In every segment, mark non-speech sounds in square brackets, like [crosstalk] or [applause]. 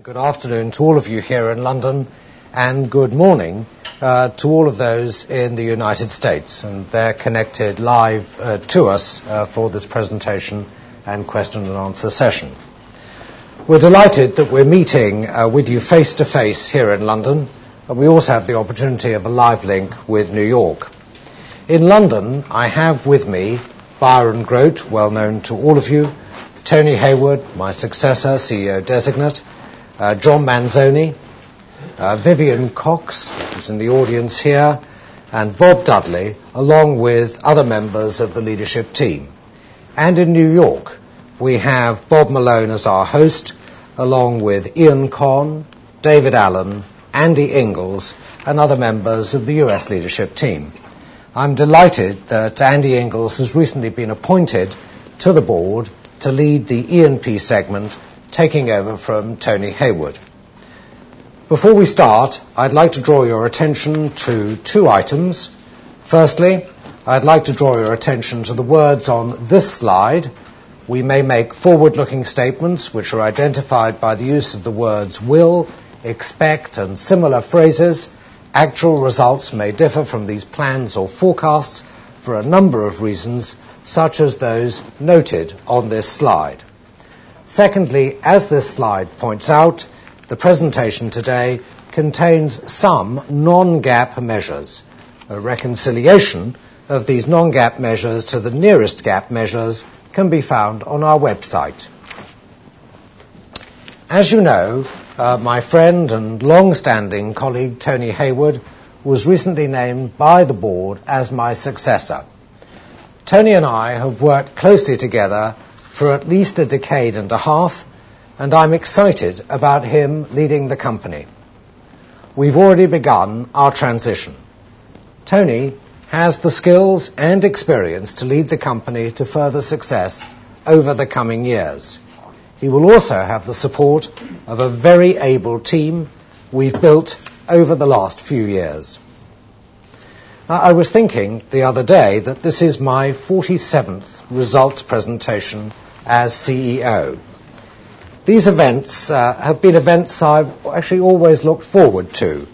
Good afternoon to all of you here in London, and good morning uh, to all of those in the United States. And they're connected live uh, to us uh, for this presentation and question and answer session. We're delighted that we're meeting uh, with you face to face here in London, and we also have the opportunity of a live link with New York. In London, I have with me Byron Grote, well known to all of you, Tony Hayward, my successor, CEO designate, uh, John Manzoni, uh, Vivian Cox, who's in the audience here, and Bob Dudley, along with other members of the leadership team. And in New York, we have Bob Malone as our host, along with Ian Conn, David Allen, Andy Inglis, and other members of the US leadership team. I'm delighted that Andy Inglis has recently been appointed to the board to lead the E&P segment taking over from Tony Hayward. Before we start, I'd like to draw your attention to two items. Firstly, I'd like to draw your attention to the words on this slide. We may make forward-looking statements which are identified by the use of the words will, expect, and similar phrases. Actual results may differ from these plans or forecasts for a number of reasons, such as those noted on this slide. Secondly, as this slide points out, the presentation today contains some non-GAAP measures. A reconciliation of these non-GAAP measures to the nearest GAAP measures can be found on our website. As you know, uh, my friend and long-standing colleague Tony Hayward was recently named by the board as my successor. Tony and I have worked closely together for at least a decade and a half, and I'm excited about him leading the company. We've already begun our transition. Tony has the skills and experience to lead the company to further success over the coming years. He will also have the support of a very able team we've built over the last few years. I was thinking the other day that this is my 47th results presentation as CEO. These events uh, have been events I've actually always looked forward to,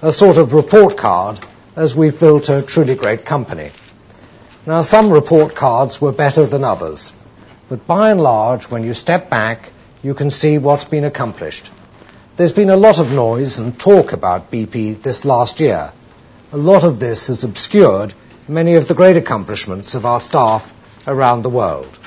a sort of report card as we've built a truly great company. Now, some report cards were better than others, but by and large, when you step back, you can see what's been accomplished. There's been a lot of noise and talk about BP this last year. A lot of this has obscured many of the great accomplishments of our staff around the world.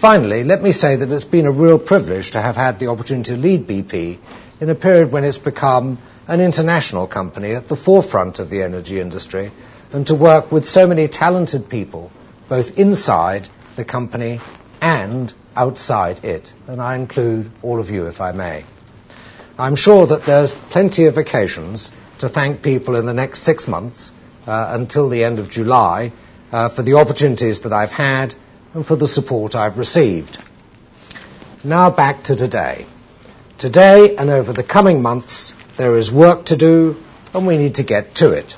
Finally, let me say that it's been a real privilege to have had the opportunity to lead BP in a period when it's become an international company at the forefront of the energy industry and to work with so many talented people, both inside the company and outside it. And I include all of you, if I may. I'm sure that there's plenty of occasions to thank people in the next six months uh, until the end of July uh, for the opportunities that I've had and for the support I've received. Now back to today. Today and over the coming months, there is work to do and we need to get to it.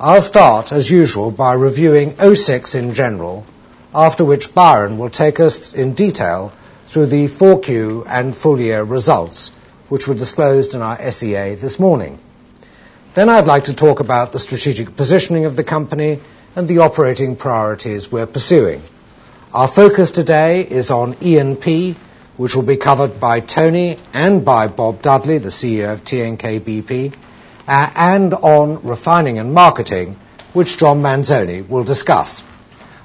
I'll start, as usual, by reviewing O6 in general, after which Byron will take us in detail through the 4Q and full year results, which were disclosed in our SEA this morning. Then I'd like to talk about the strategic positioning of the company and the operating priorities we're pursuing. Our focus today is on E&P, which will be covered by Tony and by Bob Dudley, the CEO of TNK-BP, uh, and on refining and marketing, which John Manzoni will discuss.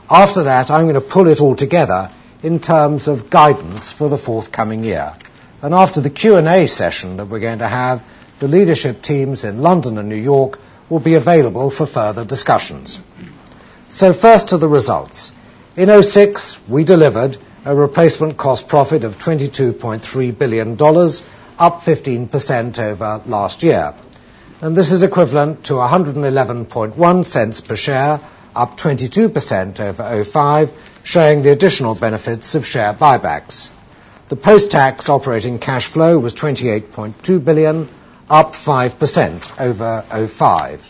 After that, I'm going to pull it all together in terms of guidance for the forthcoming year. And after the Q&A session that we're going to have, the leadership teams in London and New York will be available for further discussions. So first to the results. In 2006, we delivered a replacement cost profit of $22.3 billion, up 15% over last year. And this is equivalent to 111.1 cents per share, up 22% over 05, showing the additional benefits of share buybacks. The post-tax operating cash flow was 28.2 billion, up 5% over 05.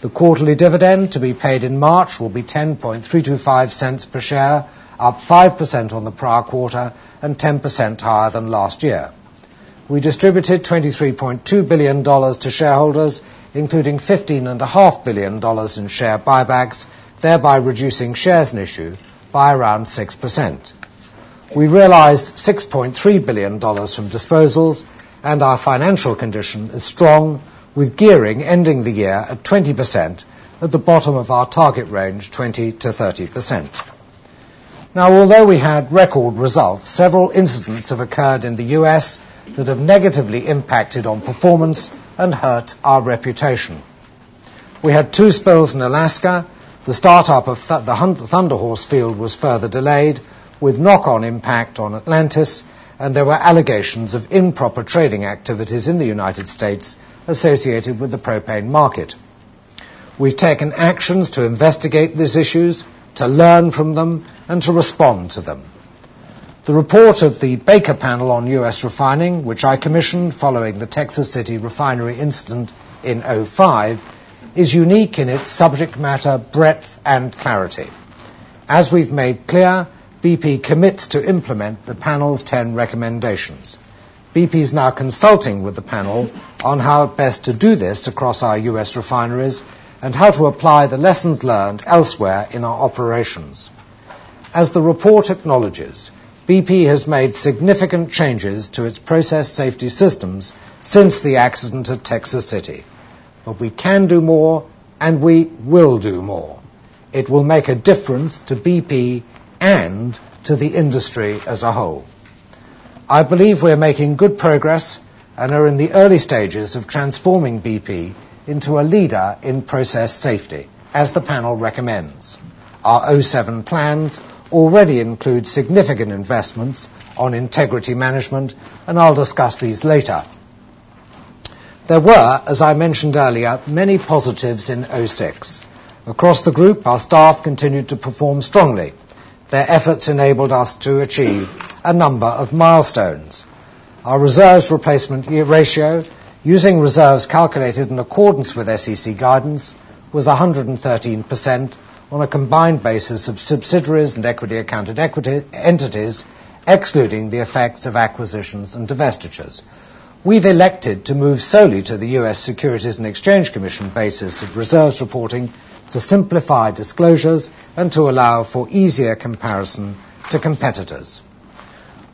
The quarterly dividend to be paid in March will be 10.325 cents per share, up 5% on the prior quarter and 10% higher than last year. we distributed $23.2 billion to shareholders, including $15.5 billion in share buybacks, thereby reducing shares in issue by around 6%. We realized $6.3 billion from disposals, and our financial condition is strong, with gearing ending the year at 20% at the bottom of our target range, 20%-30%. Now, although we had record results, several incidents have occurred in the U.S. that have negatively impacted on performance and hurt our reputation. We had two spills in Alaska. The startup of the Thunder Horse field was further delayed, with knock-on impact on Atlantis, and there were allegations of improper trading activities in the United States associated with the propane market. We've taken actions to investigate these issues, to learn from them, and to respond to them. The report of the Baker Panel on U.S. refining, which I commissioned following the Texas City refinery incident in 2005, is unique in its subject matter breadth and clarity. As we've made clear, BP commits to implement the panel's 10 recommendations. BP is now consulting with the panel on how best to do this across our U.S. refineries and how to apply the lessons learned elsewhere in our operations. As the report acknowledges, BP has made significant changes to its process safety systems since the accident at Texas City. But we can do more, and we will do more. It will make a difference to BP and to the industry as a whole. I believe we're making good progress and are in the early stages of transforming BP into a leader in process safety, as the panel recommends. Our 07 plans already include significant investments on integrity management, and I'll discuss these later. There were, as I mentioned earlier, many positives in 06. Across the group, our staff continued to perform strongly. Their efforts enabled us to achieve a number of milestones. Our reserves replacement ratio, using reserves calculated in accordance with SEC guidance, was 113% on a combined basis of subsidiaries and equity-accounted entities, excluding the effects of acquisitions and divestitures. We've elected to move solely to the U.S. Securities and Exchange Commission basis of reserves reporting to simplify disclosures and to allow for easier comparison to competitors.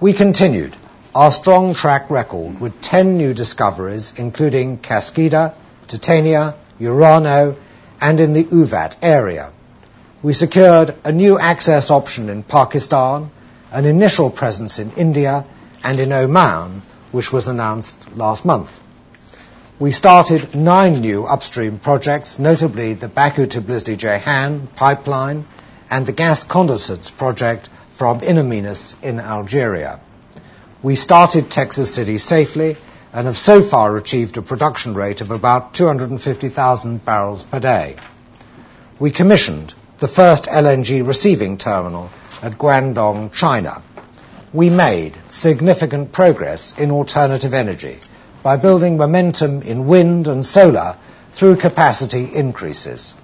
We continued our strong track record with 10 new discoveries, including Kaskida, Titania, Urano, and in the UVAT area. We secured a new access option in Pakistan, an initial presence in India, and in Oman, which was announced last month. We started nine new upstream projects, notably the Baku-Tbilisi-Ceyhan pipeline and the gas condensates project from In Amenas in Algeria. We started Texas City safely and have so far achieved a production rate of about 250,000 barrels per day. We commissioned the first LNG receiving terminal at Guangdong, China. We made significant progress in alternative energy by building momentum in wind and solar through capacity increases.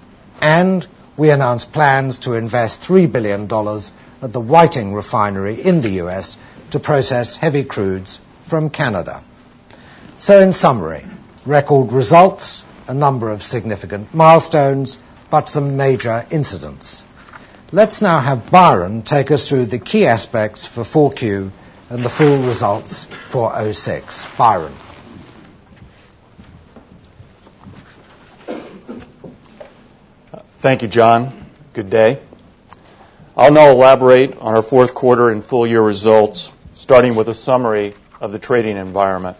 And we announced plans to invest $3 billion at the Whiting Refinery in the U.S. to process heavy crudes from Canada. So in summary, record results, a number of significant milestones, but some major incidents. Let's now have Byron take us through the key aspects for 4Q and the full results for 06. Byron. Thank you, John. Good day. I'll now elaborate on our fourth quarter and full year results, starting with a summary of the trading environment.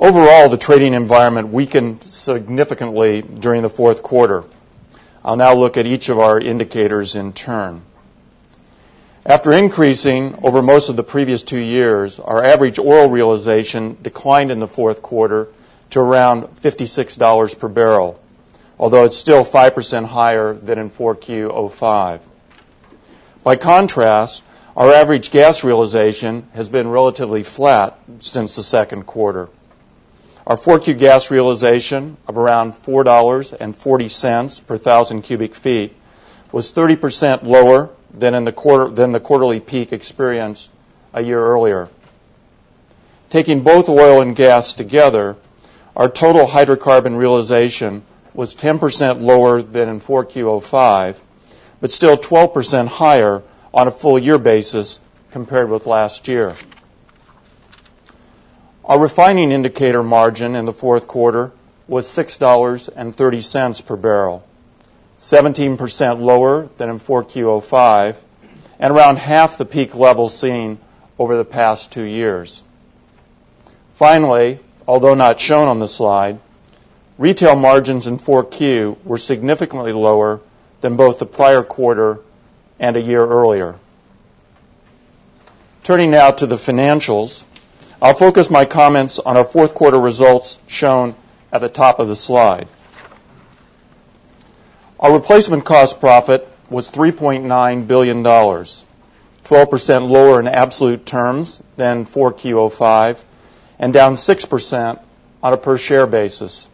Overall, the trading environment weakened significantly during the fourth quarter. I'll now look at each of our indicators in turn. After increasing over most of the previous two years, our average oil realization declined in the fourth quarter to around $56 per barrel, although it's still 5% higher than in 4Q 2005. By contrast, our average gas realization has been relatively flat since the second quarter. Our 4Q gas realization of around $4.40 per thousand cubic feet was 30% lower than the quarterly peak experienced a year earlier. taking both oil and gas together, our total hydrocarbon realization was 10% lower than in 4Q05, but still 12% higher on a full year basis compared with last year. Our refining indicator margin in the fourth quarter was $6.30 per barrel, 17% lower than in 4Q05, and around half the peak level seen over the past two years. Finally, although not shown on the slide, retail margins in 4Q were significantly lower than both the prior quarter and a year earlier. Turning now to the financials, I'll focus my comments on our fourth quarter results shown at the top of the slide. Our replacement cost profit was $3.9 billion, 12% lower in absolute terms than 4Q05, and down 6% on a per share basis.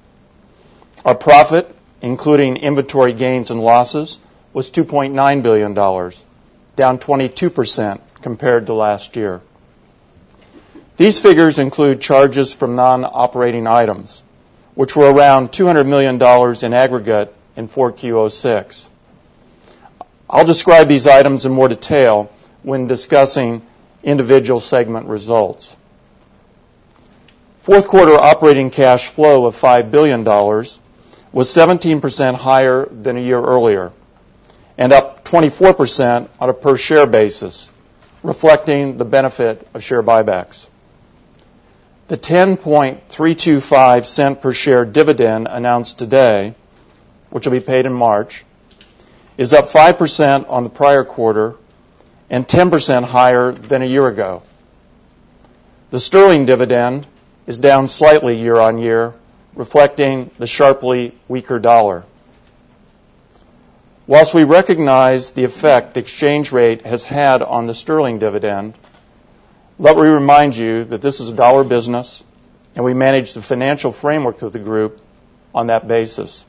Our profit, including inventory gains and losses, was $2.9 billion, down 22% compared to last year. These figures include charges from non-operating items, which were around $200 million in aggregate in 4Q06. I'll describe these items in more detail when discussing individual segment results. Fourth quarter operating cash flow of $5 billion was 17% higher than a year earlier and up 24% on a per share basis, reflecting the benefit of share buybacks. The $0.10325 per share dividend announced today, which will be paid in March, is up 5% on the prior quarter and 10% higher than a year ago. The sterling dividend is down slightly year-on-year, reflecting the sharply weaker dollar. Whilst we recognize the effect the exchange rate has had on the sterling dividend, let me remind you that this is a dollar business, and we manage the financial framework of the group on that basis.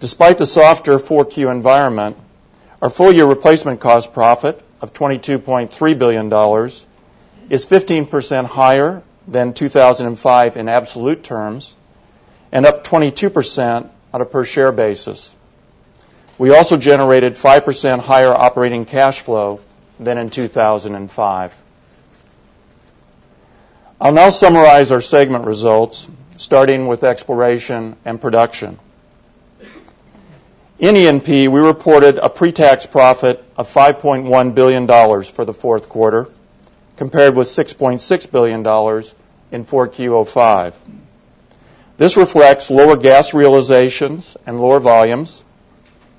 Despite the softer 4Q environment, our full-year replacement cost profit of $22.3 billion is 15% higher than 2005 in absolute terms and up 22% on a per share basis. We also generated 5% higher operating cash flow than in 2005. I'll now summarize our segment results, starting with exploration and production. In E&P, we reported a pre-tax profit of $5.1 billion for the fourth quarter, compared with $6.6 billion in 4Q05. This reflects lower gas realizations and lower volumes,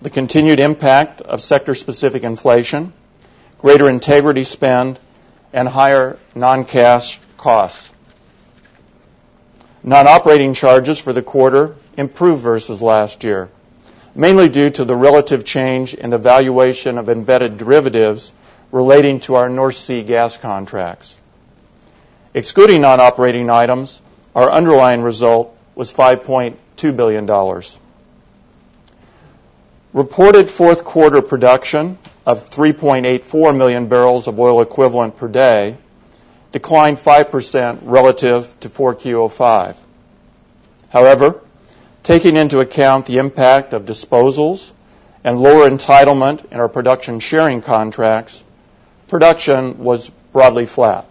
the continued impact of sector-specific inflation, greater integrity spend, and higher non-cash costs. Non-operating charges for the quarter improved versus last year, mainly due to the relative change in the valuation of embedded derivatives relating to our North Sea gas contracts. Excluding non-operating items, our underlying result was $5.2 billion. Reported fourth quarter production of 3.84 million barrels of oil equivalent per day declined 5% relative to 4Q05. However, taking into account the impact of disposals and lower entitlement in our production sharing contracts, production was broadly flat.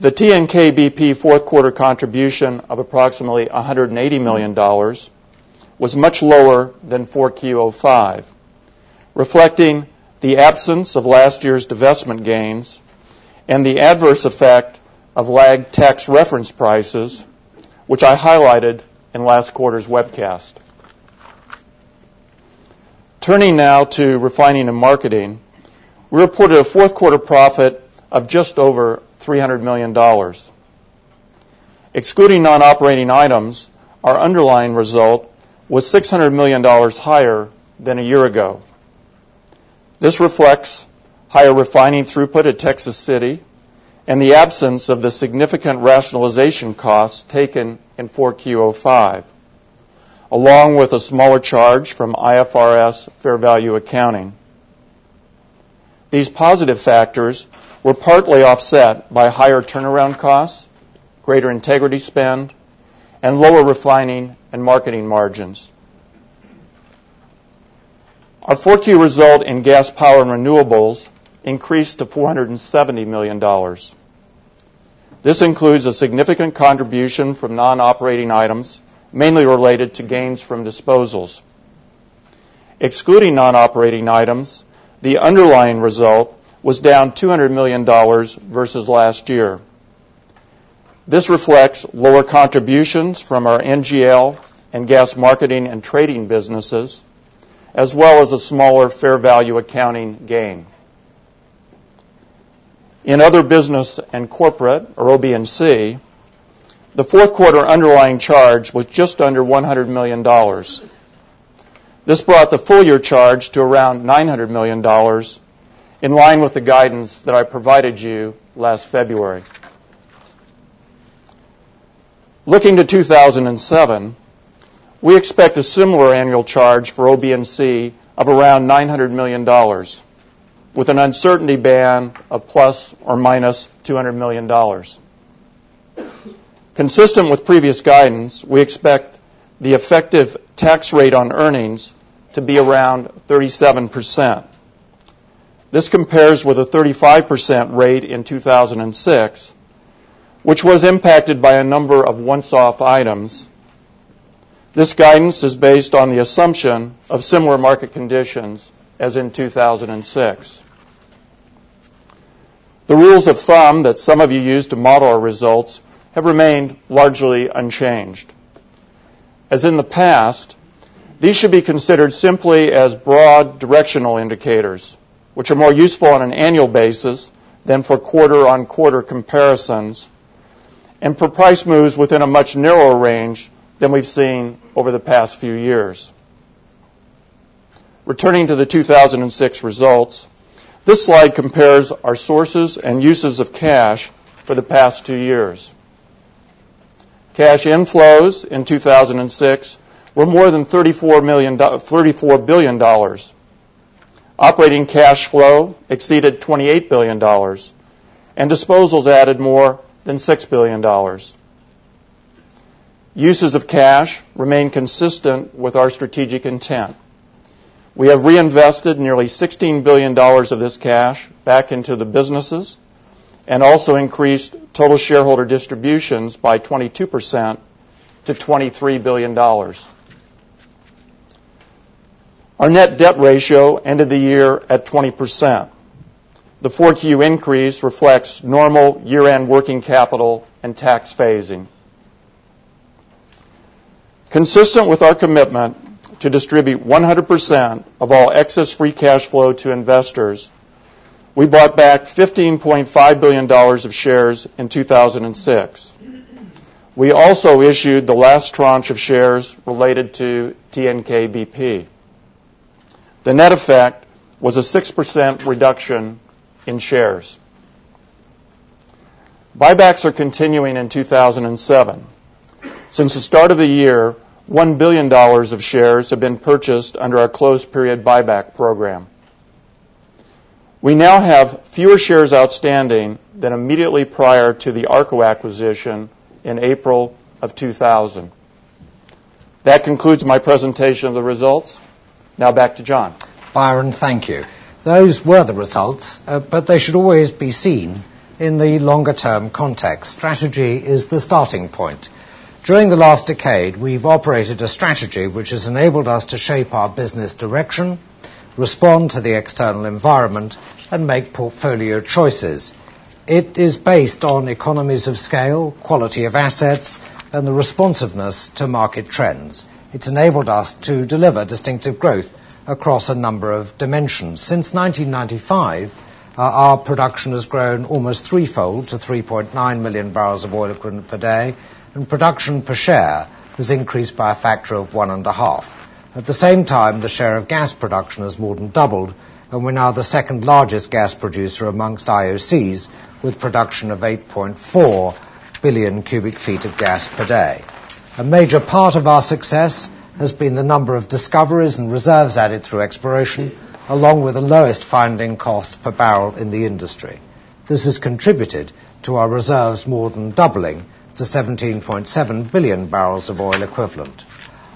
The TNK-BP fourth quarter contribution of approximately $180 million was much lower than 4Q05, reflecting the absence of last year's divestment gains and the adverse effect of lagged tax reference prices, which I highlighted in last quarter's webcast. Turning now to refining and marketing, we reported a fourth quarter profit of just over $300 million. Excluding non-operating items, our underlying result was $600 million higher than a year ago. This reflects higher refining throughput at Texas City and the absence of the significant rationalization costs taken in 4Q05, along with a smaller charge from IFRS fair value accounting. These positive factors were partly offset by higher turnaround costs, greater integrity spend, and lower refining and marketing margins. Our 4Q result in gas, power, and renewables increased to $470 million. This includes a significant contribution from non-operating items, mainly related to gains from disposals. Excluding non-operating items, the underlying result was down $200 million versus last year. This reflects lower contributions from our NGL and gas marketing and trading businesses, as well as a smaller fair value accounting gain. In other business and corporate, or OB&C, the fourth quarter underlying charge was just under $100 million. This brought the full-year charge to around $900 million, in line with the guidance that I provided you last February. Looking to 2007, we expect a similar annual charge for OB&C of around $900 million, with an uncertainty band of ±$200 million. Consistent with previous guidance, we expect the effective tax rate on earnings to be around 37%. This compares with a 35% rate in 2006, which was impacted by a number of once-off items. This guidance is based on the assumption of similar market conditions as in 2006. The rules of thumb that some of you use to model our results have remained largely unchanged. As in the past, these should be considered simply as broad directional indicators, which are more useful on an annual basis than for quarter-on-quarter comparisons, and for price moves within a much narrower range than we've seen over the past few years. Returning to the 2006 results, this slide compares our sources and uses of cash for the past two years. Cash inflows in 2006 were more than $34, million, $34 billion. Operating cash flow exceeded $28 billion, and disposals added more than $6 billion. Uses of cash remain consistent with our strategic intent. We have reinvested nearly $16 billion of this cash back into the businesses and also increased total shareholder distributions by 22% to $23 billion. Our net debt ratio ended the year at 20%. The 4Q increase reflects normal year-end working capital and tax phasing. Consistent with our commitment to distribute 100% of all excess free cash flow to investors, we bought back $15.5 billion of shares in 2006. We also issued the last tranche of shares related to TNK-BP. The net effect was a 6% reduction in shares. Buybacks are continuing in 2007. Since the start of the year, $1 billion of shares have been purchased under our closed period buyback program. We now have fewer shares outstanding than immediately prior to the ARCO acquisition in April of 2000. That concludes my presentation of the results. Now back to John. Byron, thank you. Those were the results, uh, but they should always be seen in the longer-term context. Strategy is the starting point. During the last decade, we've operated a strategy which has enabled us to shape our business direction, respond to the external environment, and make portfolio choices. It is based on economies of scale, quality of assets, and the responsiveness to market trends. It's enabled us to deliver distinctive growth across a number of dimensions. Since 1995, uh, our production has grown almost threefold to 3.9 million barrels of oil equivalent per day, and production per share has increased by a factor of one and a half. At the same time, the share of gas production has more than doubled, and we're now the second largest gas producer amongst IOCs, with production of 8.4 billion cubic feet of gas per day. A major part of our success has been the number of discoveries and reserves added through exploration, along with the lowest finding cost per barrel in the industry. This has contributed to our reserves more than doubling to 17.7 billion barrels of oil equivalent.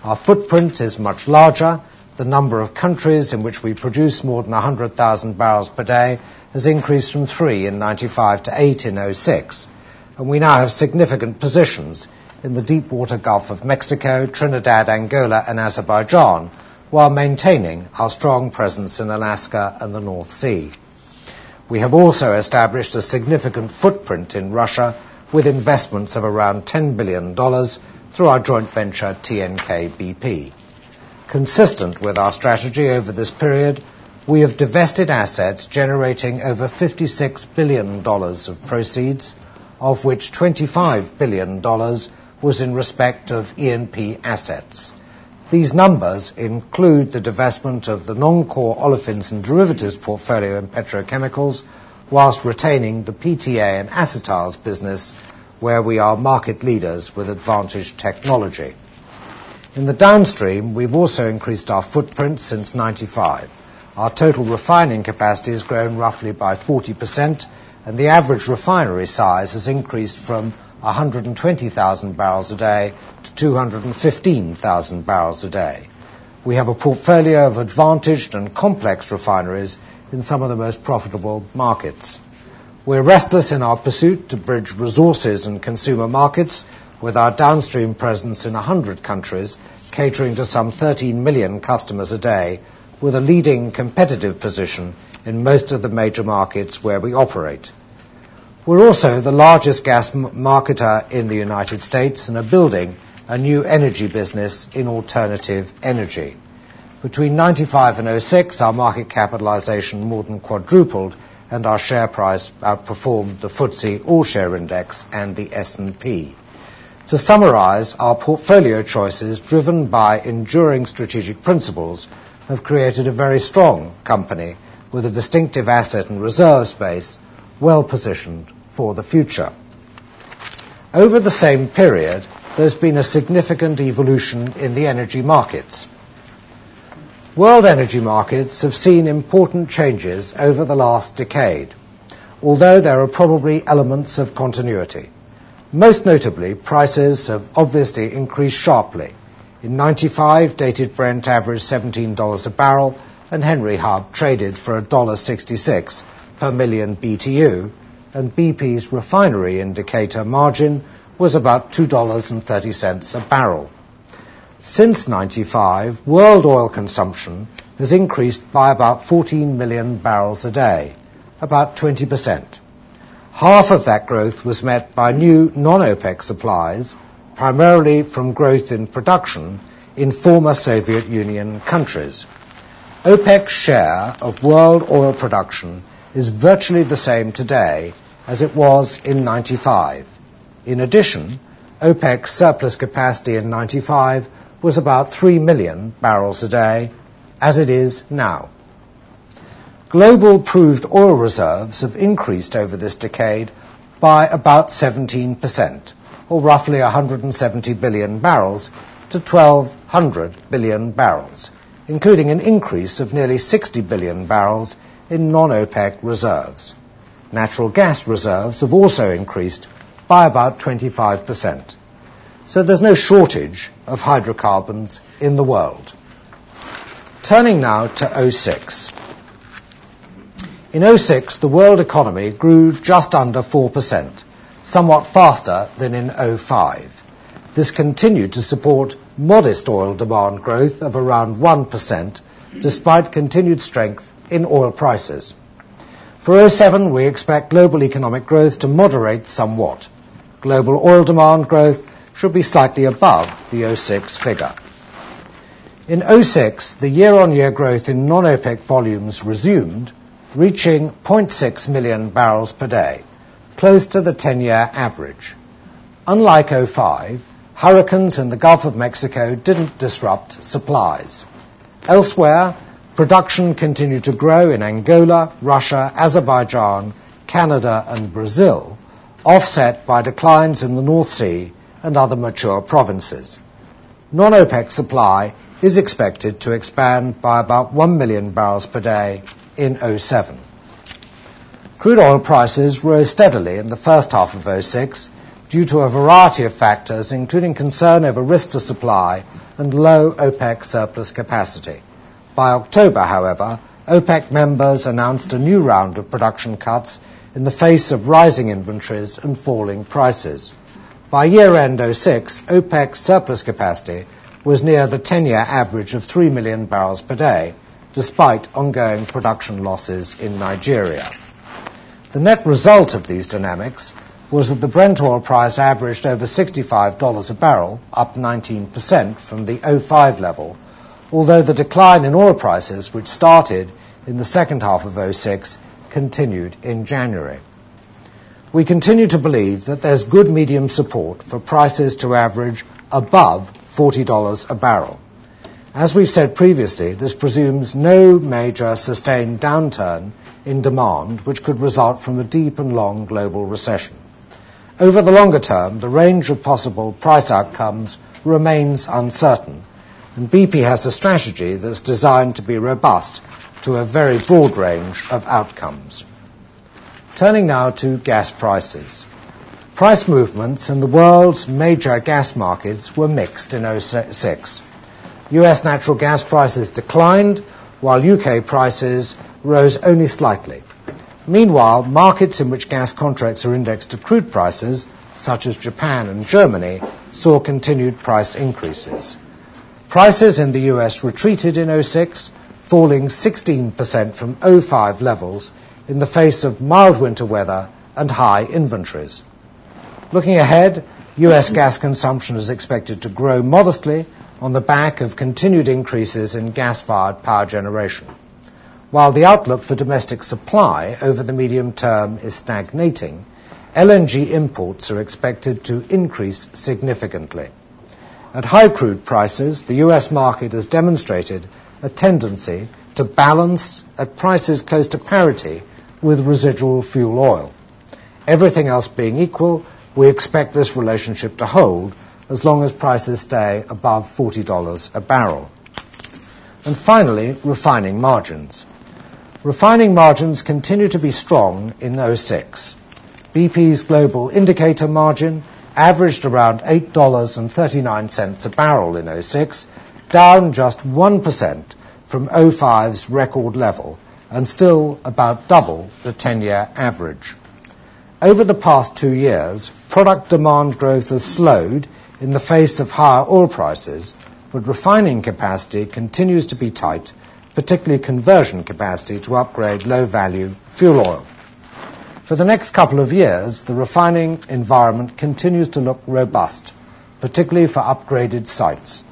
Our footprint is much larger. The number of countries in which we produce more than 100,000 barrels per day has increased from three in 95 to eight in 06. And we now have significant positions in the deep water Gulf of Mexico, Trinidad, Angola, and Azerbaijan, while maintaining our strong presence in Alaska and the North Sea. We have also established a significant footprint in Russia with investments of around $10 billion through our joint venture TNK BP. Consistent with our strategy over this period, we have divested assets generating over $56 billion of proceeds, of which $25 billion was in respect of E&P assets. These numbers include the divestment of the non-core olefins and derivatives portfolio in petrochemicals, whilst retaining the PTA and acetyls business, where we are market leaders with advantaged technology. In the downstream, we've also increased our footprint since 1995. Our total refining capacity has grown roughly by 40%, and the average refinery size has increased from 120,000 barrels a day to 215,000 barrels a day. We have a portfolio of advantaged and complex refineries in some of the most profitable markets. We're restless in our pursuit to bridge resources and consumer markets with our downstream presence in 100 countries, catering to some 13 million customers a day, with a leading competitive position in most of the major markets where we operate. We're also the largest gas marketer in the United States and are building a new energy business in alternative energy. Between 1995 and 2006, our market capitalization more than quadrupled, and our share price outperformed the FTSE All-Share Index and the S&P. To summarize, our portfolio choices, driven by enduring strategic principles, have created a very strong company with a distinctive asset and reserve base well-positioned for the future. Over the same period, there's been a significant evolution in the energy markets. World energy markets have seen important changes over the last decade, although there are probably elements of continuity. Most notably, prices have obviously increased sharply. In 1995, Dated Brent averaged $17 a barrel, and Henry Hub traded for $1.66 per million BTU, and BP's refinery indicator margin was about $2.30 a barrel. Since 1995, world oil consumption has increased by about 14 million barrels a day, about 20%. Half of that growth was met by new non-OPEC supplies, primarily from growth in production in former Soviet Union countries. OPEC's share of world oil production is virtually the same today as it was in 1995. In addition, OPEC's surplus capacity in 1995 was about 3 million barrels a day, as it is now. Global proved oil reserves have increased over this decade by about 17%, or roughly 170 billion barrels to 1,200 billion barrels, including an increase of nearly 60 billion barrels in non-OPEC reserves. Natural gas reserves have also increased by about 25%. So there's no shortage of hydrocarbons in the world. Turning now to 06. In 06, the world economy grew just under 4%, somewhat faster than in 05. This continued to support modest oil demand growth of around 1%, despite continued strength in oil prices. For 07, we expect global economic growth to moderate somewhat. Global oil demand growth should be slightly above the 2006 figure. In 2006, the year-on-year growth in non-OPEC volumes resumed, reaching 0.6 million barrels per day, close to the 10-year average. Unlike 2005, hurricanes in the Gulf of Mexico didn't disrupt supplies. Elsewhere, production continued to grow in Angola, Russia, Azerbaijan, Canada, and Brazil, offset by declines in the North Sea and other mature provinces. Non-OPEC supply is expected to expand by about 1 million barrels per day in 2007. Crude oil prices rose steadily in the first half of 06 due to a variety of factors, including concern over risk to supply and low OPEC surplus capacity. By October, however, OPEC members announced a new round of production cuts in the face of rising inventories and falling prices. By year-end 06, OPEC's surplus capacity was near the 10-year average of 3 million barrels per day, despite ongoing production losses in Nigeria. The net result of these dynamics was that the Brent oil price averaged over $65 a barrel, up 19% from the 05 level, although the decline in oil prices, which started in the second half of 06, continued in January. We continue to believe that there's good medium support for prices to average above $40 a barrel. As we've said previously, this presumes no major sustained downturn in demand, which could result from a deep and long global recession. Over the longer term, the range of possible price outcomes remains uncertain, and BP has a strategy that's designed to be robust to a very broad range of outcomes. Turning now to gas prices. Price movements in the world's major gas markets were mixed in 06. U.S. natural gas prices declined, while U.K. prices rose only slightly. Meanwhile, markets in which gas contracts are indexed to crude prices, such as Japan and Germany, saw continued price increases. Prices in the U.S. retreated in 06, falling 16% from 05 levels in the face of mild winter weather and high inventories. Looking ahead, U.S. gas consumption is expected to grow modestly on the back of continued increases in gas-fired power generation. While the outlook for domestic supply over the medium term is stagnating, LNG imports are expected to increase significantly. At high crude prices, the U.S. market has demonstrated a tendency to balance at prices close to parity with residual fuel oil. Everything else being equal, we expect this relationship to hold as long as prices stay above $40 a barrel. And finally, refining margins. Refining margins continue to be strong in 06. BP's global indicator margin averaged around $8.39 a barrel in 06, down just 1% from 05's record level, and still about double the 10-year average. Over the past two years, product demand growth has slowed in the face of higher oil prices, but refining capacity continues to be tight, particularly conversion capacity to upgrade low-value fuel oil. For the next couple of years, the refining environment continues to look robust, particularly for upgraded sites.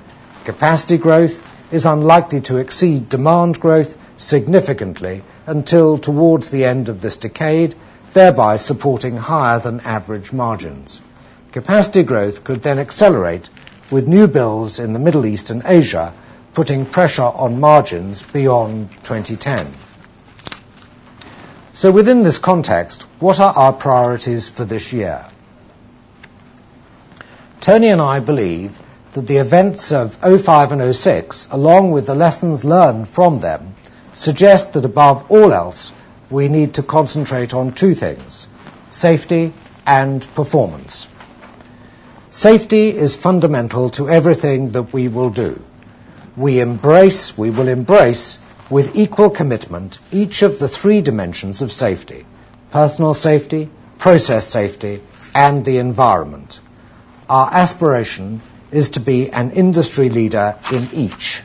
Capacity growth is unlikely to exceed demand growth significantly until towards the end of this decade, thereby supporting higher than average margins. Capacity growth could then accelerate with new builds in the Middle East and Asia, putting pressure on margins beyond 2010. So, Within this context, what are our priorities for this year? Tony and I believe that the events of 05 and 06, along with the lessons learned from them, suggest that above all else, we need to concentrate on two things, safety and performance. Safety is fundamental to everything that we will do. We embrace, we will embrace with equal commitment each of the three dimensions of safety, personal safety, process safety, and the environment. Our aspiration is to be an industry leader in each.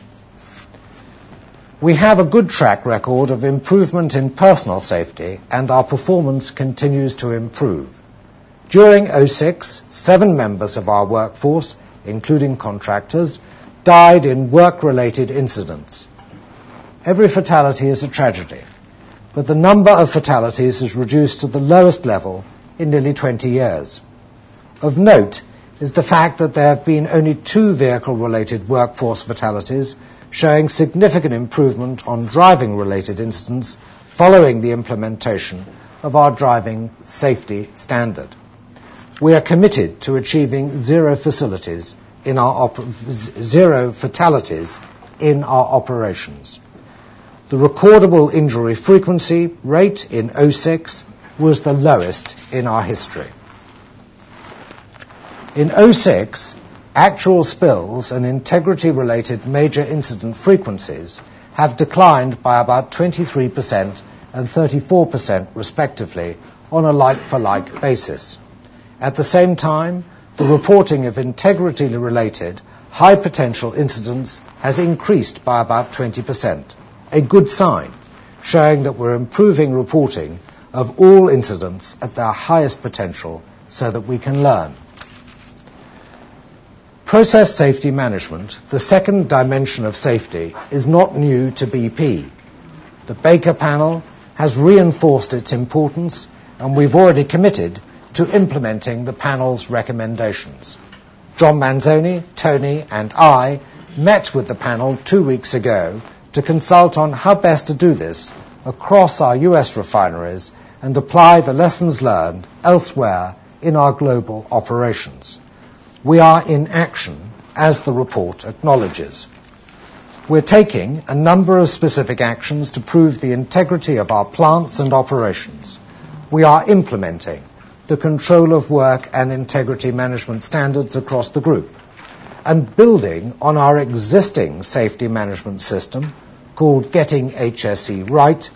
We have a good track record of improvement in personal safety, and our performance continues to improve. During 06, seven members of our workforce, including contractors, died in work-related incidents. Every fatality is a tragedy, but the number of fatalities is reduced to the lowest level in nearly 20 years. Of note is the fact that there have been only two vehicle-related workforce fatalities, showing significant improvement on driving-related incidents following the implementation of our driving safety standard. We are committed to achieving zero fatalities in our operations. the recordable injury frequency rate in 06 was the lowest in our history. In 06, actual spills and integrity-related major incident frequencies have declined by about 23% and 34% respectively on a like-for-like basis. At the same time, the reporting of integrity-related high-potential incidents has increased by about 20%, a good sign, showing that we're improving reporting of all incidents at their highest potential so that we can learn. Process safety management, the second dimension of safety, is not new to BP. The Baker Panel has reinforced its importance, and we've already committed to implementing the panel's recommendations. John Manzoni, Tony, and I met with the panel two weeks ago to consult on how best to do this across our U.S. refineries and apply the lessons learned elsewhere in our global operations. We are in action, as the report acknowledges. We're taking a number of specific actions to prove the integrity of our plants and operations. We are implementing the control of work and integrity management standards across the group and building on our existing safety management system called Getting HSE Right,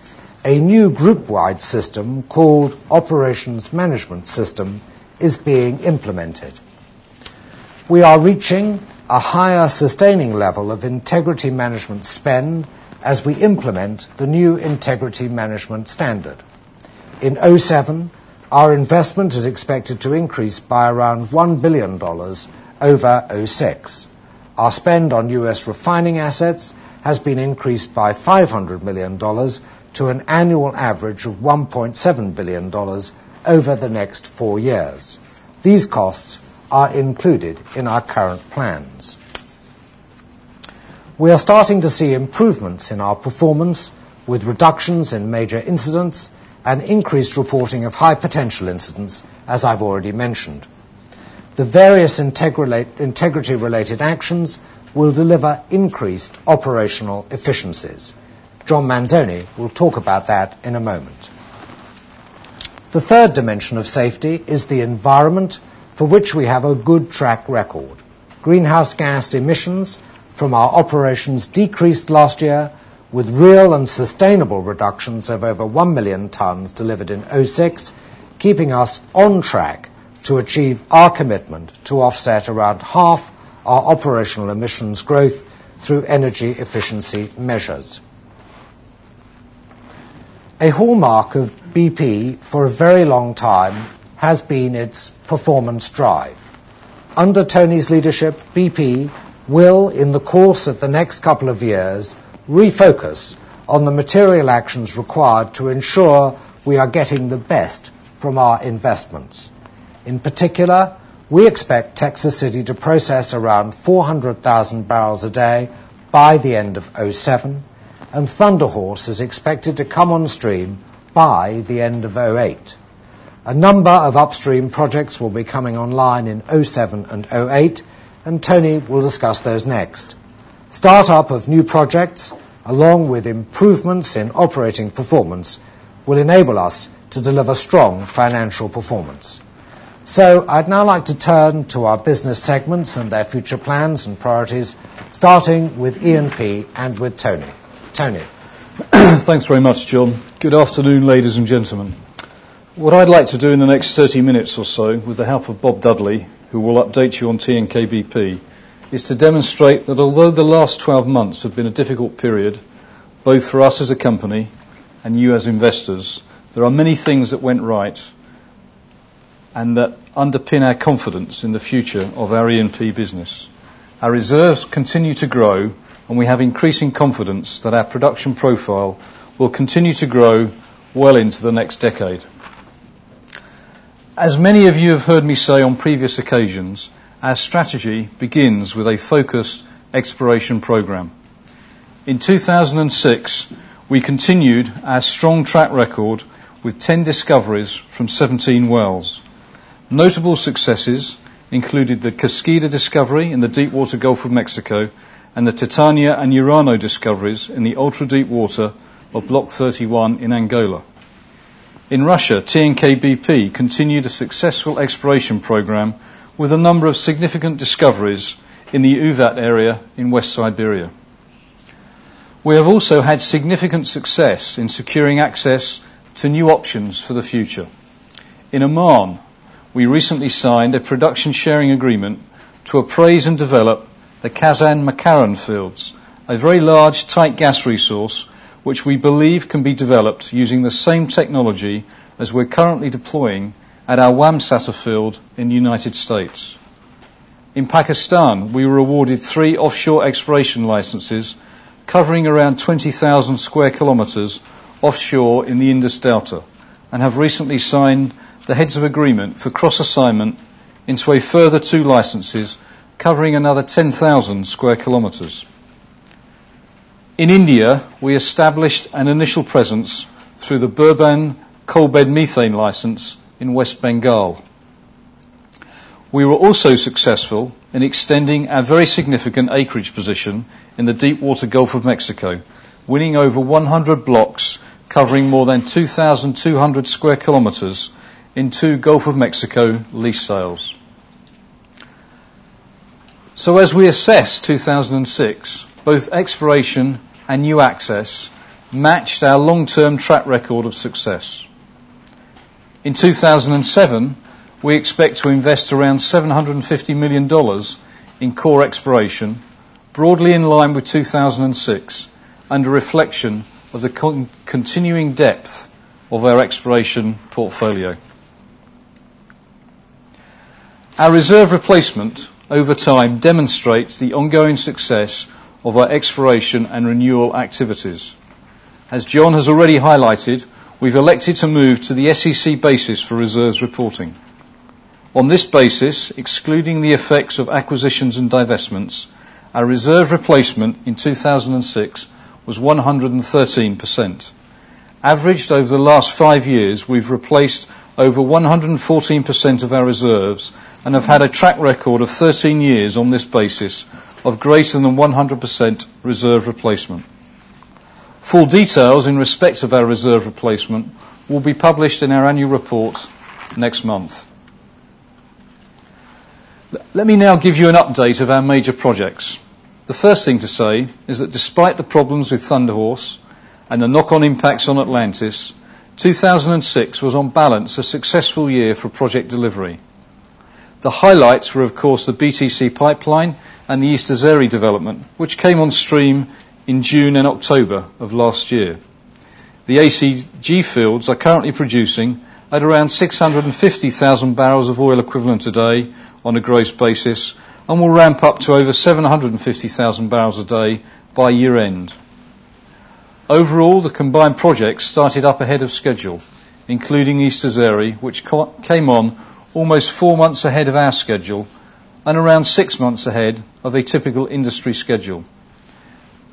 a new group-wide system called Operations Management System is being implemented. We are reaching a higher sustaining level of integrity management spend as we implement the new integrity management standard. In 2007, our investment is expected to increase by around $1 billion over 2006. Our spend on U.S. refining assets has been increased by $500 million to an annual average of $1.7 billion over the next four years. These costs are included in our current plans. We are starting to see improvements in our performance with reductions in major incidents and increased reporting of high-potential incidents, as I've already mentioned. The various integrity-related actions will deliver increased operational efficiencies. John Manzoni will talk about that in a moment. The third dimension of safety is the environment for which we have a good track record. Greenhouse gas emissions from our operations decreased last year with real and sustainable reductions of over 1 million tons delivered in 2006, keeping us on track to achieve our commitment to offset around half our operational emissions growth through energy efficiency measures. A hallmark of BP for a very long time has been its performance drive. Under Tony's leadership, BP will, in the course of the next couple of years, refocus on the material actions required to ensure we are getting the best from our investments. In particular, we expect Texas City to process around 400,000 barrels a day by the end of 2007, and Thunder Horse is expected to come on stream by the end of 2008. A number of upstream projects will be coming online in 2007 and 2008, and Tony will discuss those next. Startup of new projects, along with improvements in operating performance, will enable us to deliver strong financial performance. So I'd now like to turn to our business segments and their future plans and priorities, starting with E&P and with Tony. Tony. [clears throat] Thanks very much, John. Good afternoon, ladies and gentlemen. What I'd like to do in the next 30 minutes or so, with the help of Bob Dudley, who will update you on TNK-BP, is to demonstrate that although the last 12 months have been a difficult period, both for us as a company and you as investors, there are many things that went right and that underpin our confidence in the future of our E&P business. Our reserves continue to grow, and we have increasing confidence that our production profile will continue to grow well into the next decade. As many of you have heard me say on previous occasions, our strategy begins with a focused exploration program. In 2006, we continued our strong track record with 10 discoveries from 17 wells. Notable successes included the Kaskida discovery in the deepwater Gulf of Mexico and the Titania and Urano discoveries in the ultra-deep water of Block 31 in Angola. In Russia, TNK-BP continued a successful exploration program with a number of significant discoveries in the Uvat area in West Siberia. We have also had significant success in securing access to new options for the future. In Oman, we recently signed a production sharing agreement to appraise and develop the Khazzan Makarem fields, a very large tight gas resource which we believe can be developed using the same technology as we're currently deploying at our Wamsutter field in the United States. In Pakistan, we were awarded three offshore exploration licenses covering around 20,000 square kilometres offshore in the Indus Delta and have recently signed the heads of agreement for cross assignment into a further two licenses covering another 10,000 square kilometres. In India, we established an initial presence through the Birbhum coal bed methane license in West Bengal. We were also successful in extending our very significant acreage position in the deepwater Gulf of Mexico, winning over 100 blocks covering more than 2,200 square kilometres in two Gulf of Mexico lease sales. So as we assess 2006, both exploration and new access matched our long-term track record of success. In 2007, we expect to invest around $750 million in core exploration, broadly in line with 2006, and a reflection of the con- continuing depth of our exploration portfolio. Our reserve replacement over time demonstrates the ongoing success of our exploration and renewal activities. As John has already highlighted, we've elected to move to the SEC basis for reserves reporting. On this basis, excluding the effects of acquisitions and divestments, our reserve replacement in 2006 was 113%. Averaged over the last five years, we've replaced over 114% of our reserves and have had a track record of 13 years on this basis of greater than 100% reserve replacement. Full details in respect of our reserve replacement will be published in our annual report next month. Let me now give you an update of our major projects. The first thing to say is that despite the problems with Thunder Horse and the knock-on impacts on Atlantis, 2006 was on balance a successful year for project delivery. The highlights were, of course, the BTC pipeline and the East Azeri development, which came on stream in June and October of last year. The ACG fields are currently producing at around 650,000 barrels of oil equivalent a day on a gross basis and will ramp up to over 750,000 barrels a day by year end. Overall, the combined projects started up ahead of schedule, including East Azeri, which came on almost four months ahead of our schedule and around six months ahead of a typical industry schedule.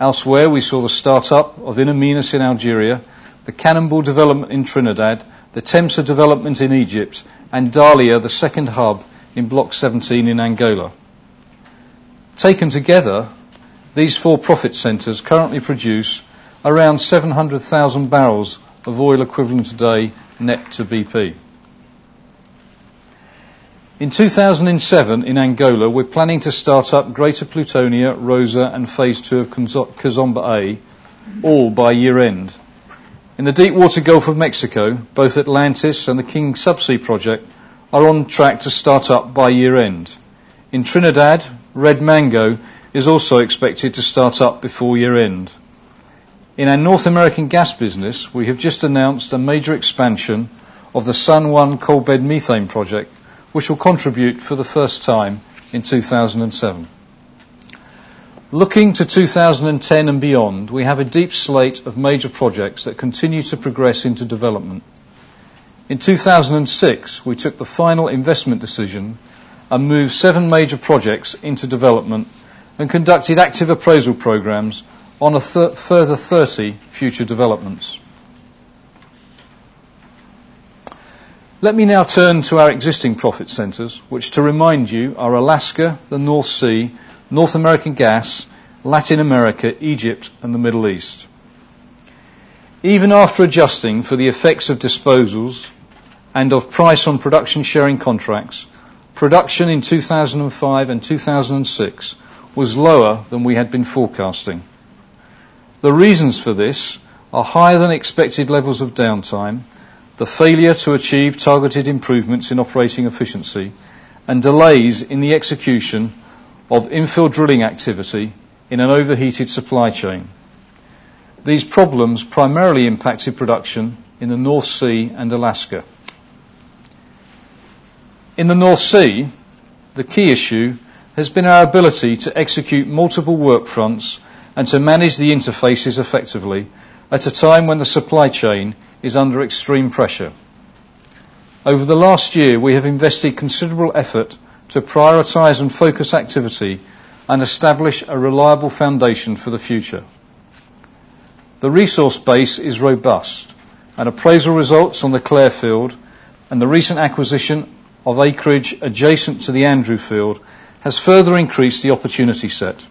Elsewhere, we saw the start-up of In Amenas in Algeria, the Cannonball development in Trinidad, the Temsa development in Egypt, and Dahlia, the second hub in Block 17 in Angola. Taken together, these four profit centres currently produce around 700,000 barrels of oil equivalent a day net to BP. In 2007 in Angola, we're planning to start up Greater Plutonio, Rosa, and Phase 2 of Kizomba A, all by year end. In the deepwater Gulf of Mexico, both Atlantis and the King Subsea project are on track to start up by year end. In Trinidad, Red Mango is also expected to start up before year end. In our North American gas business, we have just announced a major expansion of the San Juan coal bed methane project, which will contribute for the first time in 2007. Looking to 2010 and beyond, we have a deep slate of major projects that continue to progress into development. In 2006, we took the final investment decision and moved seven major projects into development and conducted active appraisal programs on a further 30 future developments. Let me now turn to our existing profit centers, which to remind you are Alaska, the North Sea, North American gas, Latin America, Egypt and the Middle East. Even after adjusting for the effects of disposals and of price on production sharing contracts, production in 2005 and 2006 was lower than we had been forecasting. The reasons for this are higher than expected levels of downtime, the failure to achieve targeted improvements in operating efficiency, and delays in the execution of infill drilling activity in an overheated supply chain. These problems primarily impacted production in the North Sea and Alaska. In the North Sea, the key issue has been our ability to execute multiple work fronts and to manage the interfaces effectively at a time when the supply chain is under extreme pressure. Over the last year, we have invested considerable effort to prioritize and focus activity and establish a reliable foundation for the future. The resource base is robust, and appraisal results on the Clair field and the recent acquisition of acreage adjacent to the Andrew field has further increased the opportunity set.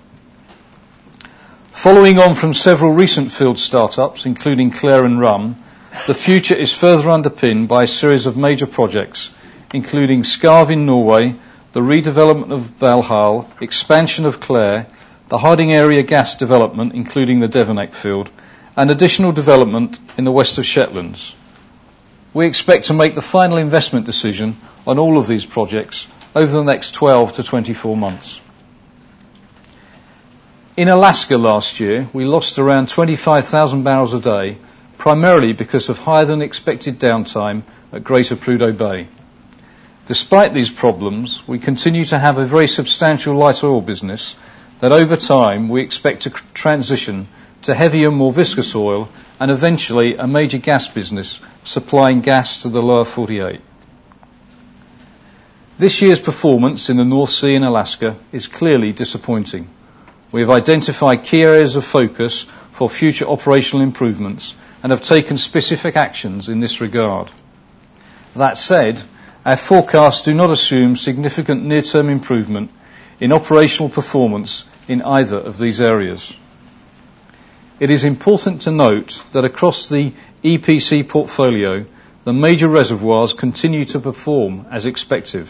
Following on from several recent field startups, including Clair and Rhum, the future is further underpinned by a series of major projects, including Skarv in Norway, the redevelopment of Valhall, expansion of Clair, the Harding Area gas development, including the Devenick field, and additional development in the west of Shetlands. We expect to make the final investment decision on all of these projects over the next 12 to 24 months. In Alaska last year, we lost around 25,000 barrels a day, primarily because of higher than expected downtime at Greater Prudhoe Bay. Despite these problems, we continue to have a very substantial light oil business that over time we expect to transition to heavier, more viscous oil, and eventually a major gas business supplying gas to the lower 48. This year's performance in the North Sea and Alaska is clearly disappointing. We have identified key areas of focus for future operational improvements and have taken specific actions in this regard. That said, our forecasts do not assume significant near-term improvement in operational performance in either of these areas. It is important to note that across the EPC portfolio, the major reservoirs continue to perform as expected.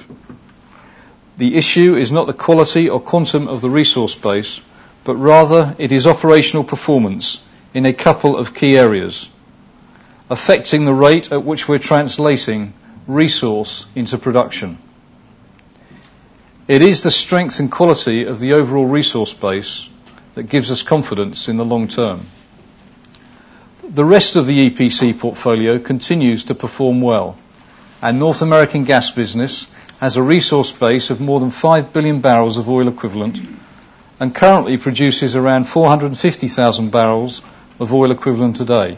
The issue is not the quality or quantum of the resource base, but rather it is operational performance in a couple of key areas, affecting the rate at which we're translating resource into production. It is the strength and quality of the overall resource base that gives us confidence in the long term. The rest of the EPC portfolio continues to perform well. and North American gas business has a resource base of more than 5 billion barrels of oil equivalent and currently produces around 450,000 barrels of oil equivalent a day.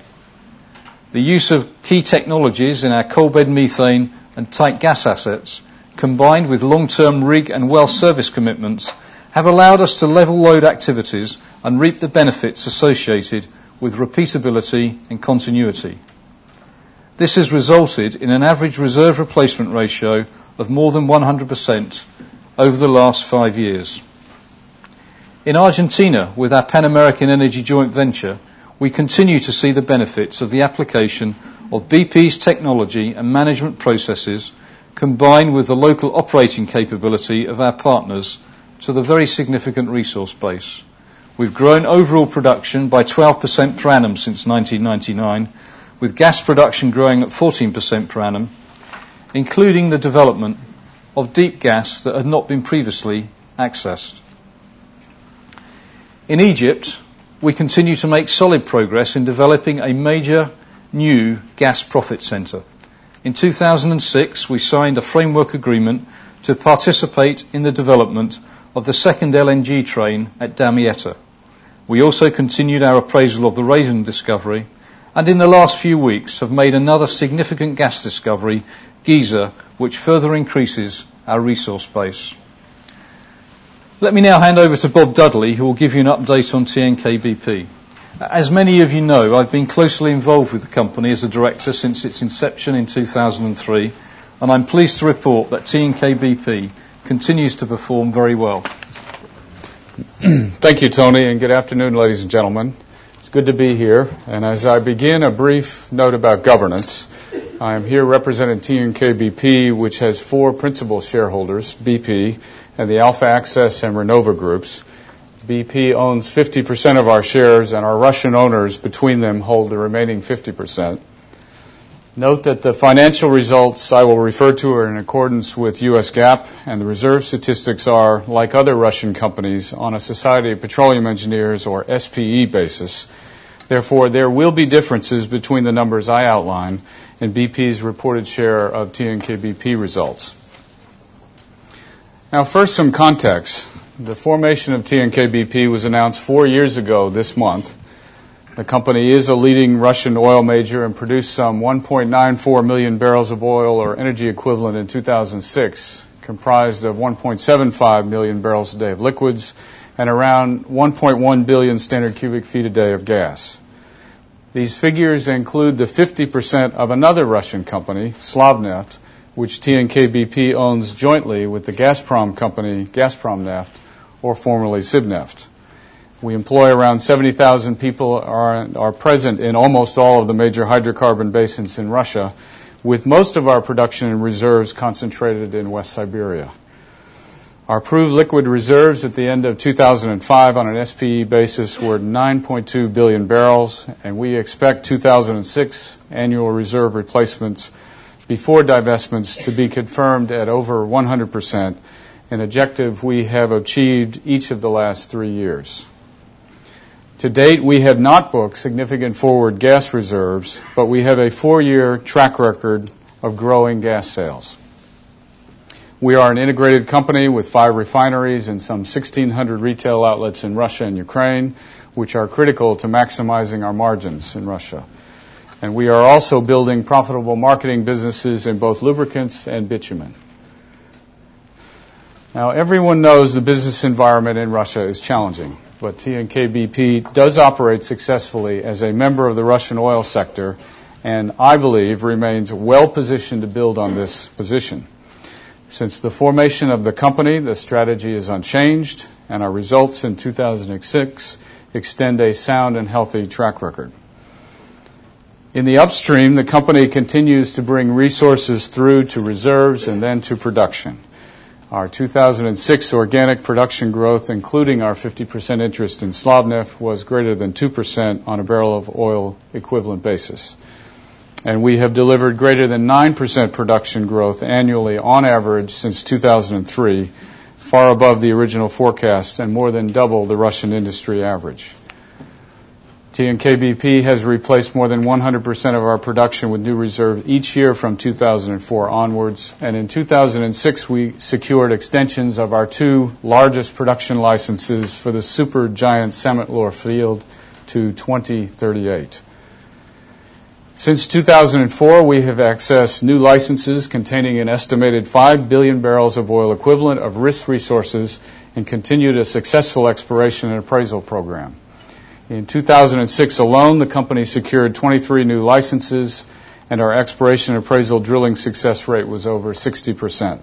The use of key technologies in our coal bed methane and tight gas assets, combined with long-term rig and well service commitments, have allowed us to level load activities and reap the benefits associated with repeatability and continuity. This has resulted in an average reserve replacement ratio of more than 100% over the last five years. In Argentina, with our Pan American Energy joint venture, we continue to see the benefits of the application of BP's technology and management processes, combined with the local operating capability of our partners to the very significant resource base. We've grown overall production by 12% per annum since 1999, with gas production growing at 14% per annum, including the development of deep gas that had not been previously accessed. In Egypt, we continue to make solid progress in developing a major new gas profit center. In 2006, we signed a framework agreement to participate in the development of the second LNG train at Damietta. We also continued our appraisal of the Raven discovery, and in the last few weeks have made another significant gas discovery, Giza, which further increases our resource base. Let me now hand over to Bob Dudley, who will give you an update on TNK-BP. As many of you know, I've been closely involved with the company as a director since its inception in 2003 and I'm pleased to report that TNK-BP continues to perform very well. Thank you, Tony, and good afternoon, ladies and gentlemen. It's good to be here. And as I begin, a brief note about governance. I am here representing TNK-BP, which has four principal shareholders, BP and the Alfa Access and Renova groups. BP owns 50% of our shares, and our Russian owners between them hold the remaining 50%. Note that the financial results I will refer to are in accordance with U.S. GAAP, and the reserve statistics are, like other Russian companies, on a Society of Petroleum Engineers, or SPE, basis. Therefore, there will be differences between the numbers I outline and BP's reported share of TNK-BP results. Now, first, some context. The formation of TNK-BP was announced four years ago this month. The company is a leading Russian oil major and produced some 1.94 million barrels of oil or energy equivalent in 2006, comprised of 1.75 million barrels a day of liquids and around 1.1 billion standard cubic feet a day of gas. These figures include the 50% of another Russian company, Slavneft, which TNK-BP owns jointly with the Gazprom company, Gazpromneft, or formerly Sibneft. We employ around 70,000 people are, are present in almost all of the major hydrocarbon basins in Russia, with most of our production and reserves concentrated in West Siberia. Our proved liquid reserves at the end of 2005 on an SPE basis were 9.2 billion barrels, and we expect 2006 annual reserve replacements before divestments to be confirmed at over 100%, an objective we have achieved each of the last three years. To date, we have not booked significant forward gas reserves, but we have a four-year track record of growing gas sales. We are an integrated company with five refineries and some 1,600 retail outlets in Russia and Ukraine, which are critical to maximizing our margins in Russia. And we are also building profitable marketing businesses in both lubricants and bitumen. Now, everyone knows the business environment in Russia is challenging, but TNK-BP does operate successfully as a member of the Russian oil sector, and I believe remains well positioned to build on this position. Since the formation of the company, the strategy is unchanged, and our results in 2006 extend a sound and healthy track record. In the upstream, the company continues to bring resources through to reserves and then to production. Our 2006 organic production growth, including our 50% interest in Slavneft, was greater than 2% on a barrel of oil equivalent basis and we have delivered greater than 9% production growth annually on average since 2003, far above the original forecast and more than double the Russian industry average. TNK-BP has replaced more than 100% of our production with new reserve each year from 2004 onwards, and in 2006 we secured extensions of our two largest production licenses for the super giant Samotlor field to 2038. Since 2004, we have accessed new licenses containing an estimated 5 billion barrels of oil equivalent of risk resources and continued a successful exploration and appraisal program. In 2006 alone, the company secured 23 new licenses, and our exploration and appraisal drilling success rate was over 60%.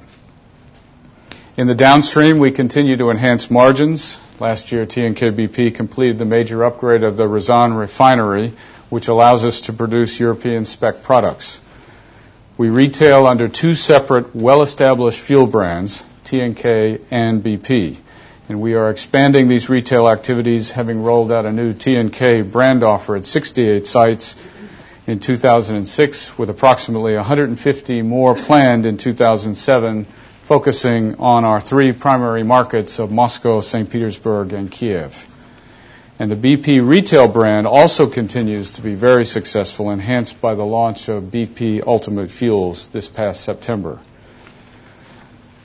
In the downstream, we continue to enhance margins. Last year, TNK-BP completed the major upgrade of the Ryazan refinery, which allows us to produce European spec products. We retail under two separate, well-established fuel brands, TNK and BP, and we are expanding these retail activities, having rolled out a new TNK brand offer at 68 sites in 2006, with approximately 150 more planned in 2007, focusing on our three primary markets of Moscow, St. Petersburg, and Kiev. And the BP retail brand also continues to be very successful, enhanced by the launch of BP Ultimate Fuels this past September.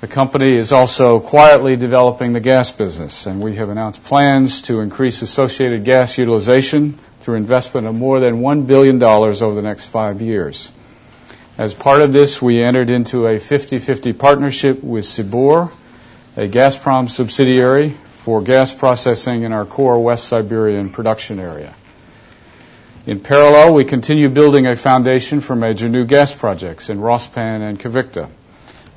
The company is also quietly developing the gas business, and we have announced plans to increase associated gas utilization through investment of more than $1 billion over the next five years. As part of this, we entered into a 50-50 partnership with Sibur, a Gazprom subsidiary, for gas processing in our core West Siberian production area. In parallel, we continue building a foundation for major new gas projects in Rospan and Kovykta.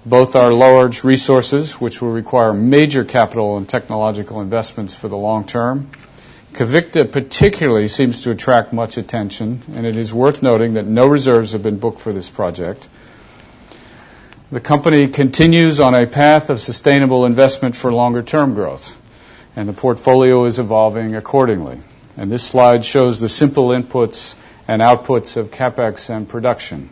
Both are large resources which will require major capital and technological investments for the long term. Kovykta particularly seems to attract much attention, and it is worth noting that no reserves have been booked for this project. The company continues on a path of sustainable investment for longer-term growth, and the portfolio is evolving accordingly. And this slide shows the simple inputs and outputs of CapEx and production.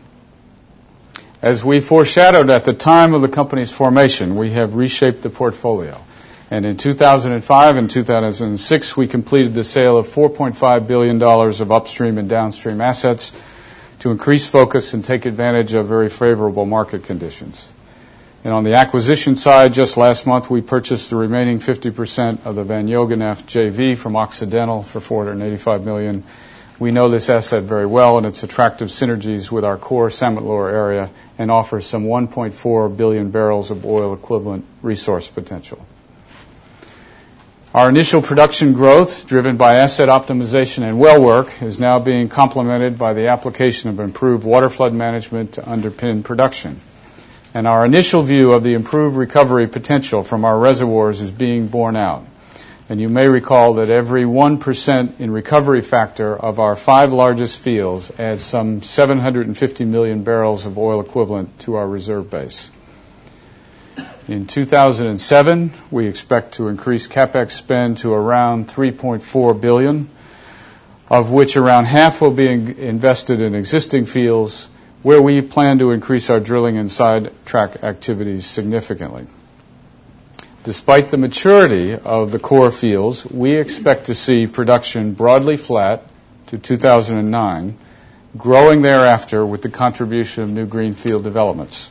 As we foreshadowed at the time of the company's formation, we have reshaped the portfolio. And in 2005 and 2006, we completed the sale of $4.5 billion of upstream and downstream assets to increase focus and take advantage of very favorable market conditions. And on the acquisition side, just last month, we purchased the remaining 50% of the Vanyoganneft JV from Occidental for $485 million. We know this asset very well and its attractive synergies with our core Samotlor area and offers some 1.4 billion barrels of oil equivalent resource potential. Our initial production growth, driven by asset optimization and well work, is now being complemented by the application of improved waterflood management to underpin production. And our initial view of the improved recovery potential from our reservoirs is being borne out. And you may recall that every 1% in recovery factor of our five largest fields adds some 750 million barrels of oil equivalent to our reserve base. In 2007, we expect to increase CapEx spend to around 3.4 billion, of which around half will be invested in existing fields, where we plan to increase our drilling and sidetrack activities significantly. Despite the maturity of the core fields, we expect to see production broadly flat to 2009, growing thereafter with the contribution of new greenfield developments.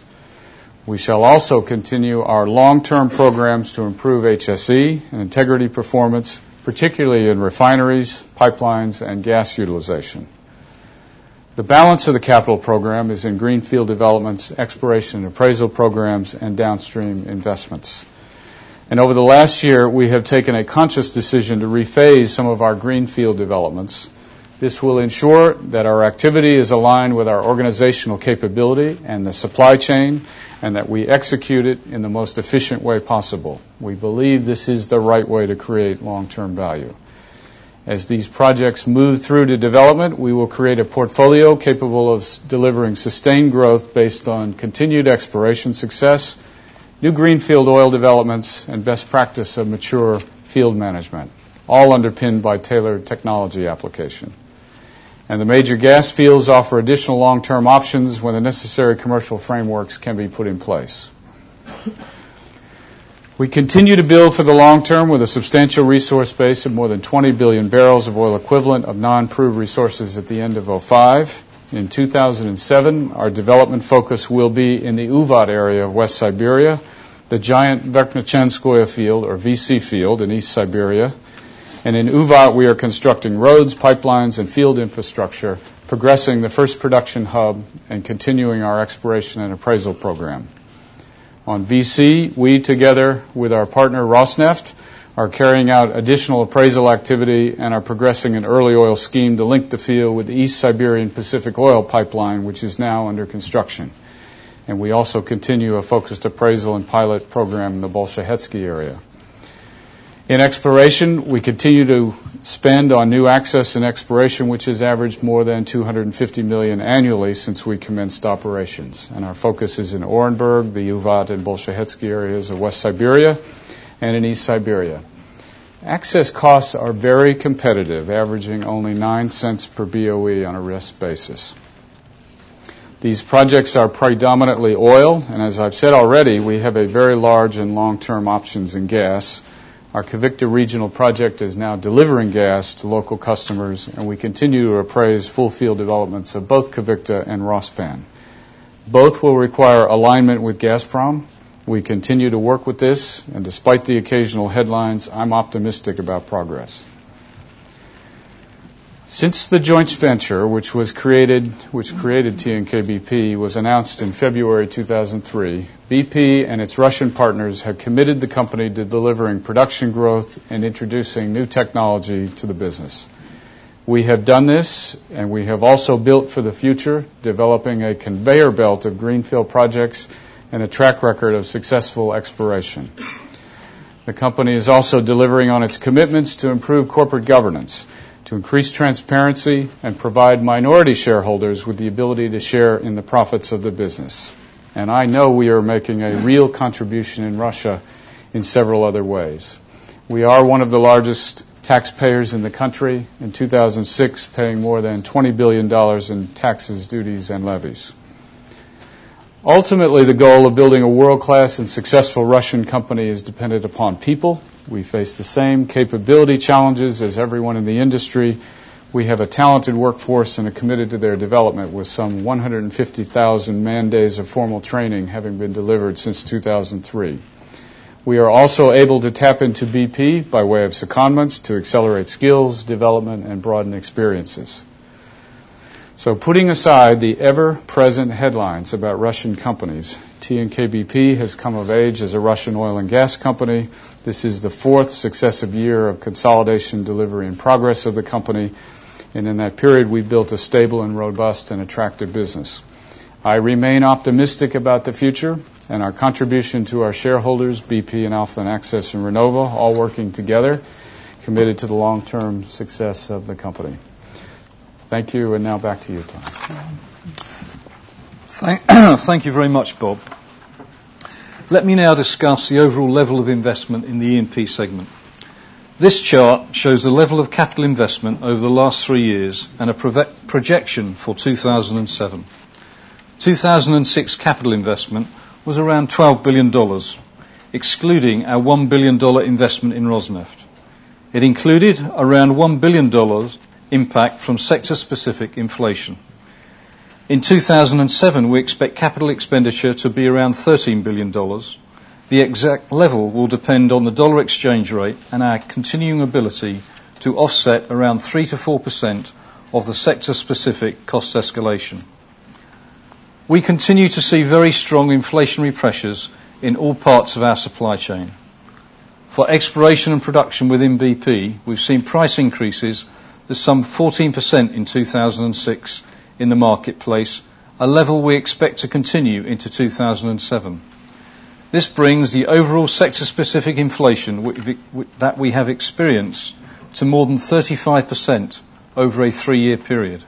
We shall also continue our long-term programs to improve HSE and integrity performance, particularly in refineries, pipelines, and gas utilization. The balance of the capital program is in greenfield developments, exploration and appraisal programs, and downstream investments. And over the last year, we have taken a conscious decision to rephase some of our greenfield developments. This will ensure that our activity is aligned with our organizational capability and the supply chain, and that we execute it in the most efficient way possible. We believe this is the right way to create long-term value. As these projects move through to development, we will create a portfolio capable of delivering sustained growth based on continued exploration success, new greenfield oil developments, and best practice of mature field management, all underpinned by tailored technology application. And the major gas fields offer additional long-term options when the necessary commercial frameworks can be put in place. We continue to build for the long term with a substantial resource base of more than 20 billion barrels of oil equivalent of non-proved resources at the end of 2005. In 2007, our development focus will be in the Uvat area of West Siberia, the giant Verkhnechonskoye field, or VC field, in East Siberia. And in Uvat, we are constructing roads, pipelines, and field infrastructure, progressing the first production hub, and continuing our exploration and appraisal program. On VC, we, together with our partner Rosneft, are carrying out additional appraisal activity and are progressing an early oil scheme to link the field with the East Siberian Pacific Oil Pipeline, which is now under construction. And we also continue a focused appraisal and pilot program in the Bolshekhetsky area. In exploration, we continue to spend on new access and exploration, which has averaged more than 250 million annually since we commenced operations. And our focus is in Orenburg, the Uvat, and Bolshekhetsky areas of West Siberia and in East Siberia. Access costs are very competitive, averaging only $0.09 per BOE on a risk basis. These projects are predominantly oil, and as I've said already, we have a very large and long-term options in gas. Our Kovykta regional project is now delivering gas to local customers, and we continue to appraise full field developments of both Kovykta and Rospan. Both will require alignment with Gazprom. We continue to work with this, and despite the occasional headlines, I'm optimistic about progress. Since the joint venture, which was created TNK-BP, was announced in February 2003, BP and its Russian partners have committed the company to delivering production growth and introducing new technology to the business. We have done this, and we have also built for the future, developing a conveyor belt of greenfield projects and a track record of successful exploration. The company is also delivering on its commitments to improve corporate governance, to increase transparency, and provide minority shareholders with the ability to share in the profits of the business. And I know we are making a real contribution in Russia in several other ways. We are one of the largest taxpayers in the country, in 2006 paying more than $20 billion in taxes, duties, and levies. Ultimately, the goal of building a world-class and successful Russian company is dependent upon people. We face the same capability challenges as everyone in the industry. We have a talented workforce and are committed to their development with some 150,000 man days of formal training having been delivered since 2003. We are also able to tap into BP by way of secondments to accelerate skills, development, and broaden experiences. So putting aside the ever-present headlines about Russian companies, TNK-BP has come of age as a Russian oil and gas company. This is the fourth successive year of consolidation, delivery, and progress of the company. And in that period, we've built a stable and robust and attractive business. I remain optimistic about the future and our contribution to our shareholders, BP and Alfa and Access and Renova, all working together, committed to the long-term success of the company. Thank you, and now back to you, Tom. Thank [clears throat] thank you very much, Bob. Let me now discuss the overall level of investment in the E&P segment. This chart shows the level of capital investment over the last three years and a projection for 2007. 2006 capital investment was around $12 billion, excluding our $1 billion investment in Rosneft. It included around $1 billion impact from sector-specific inflation. In 2007, we expect capital expenditure to be around $13 billion. The exact level will depend on the dollar exchange rate and our continuing ability to offset around 3%-4% of the sector-specific cost escalation. We continue to see very strong inflationary pressures in all parts of our supply chain. For exploration and production within BP, we've seen price increases of some 14% in 2006 in the marketplace, a level we expect to continue into 2007. This brings the overall sector-specific inflation that we have experienced to more than 35% over a three-year period.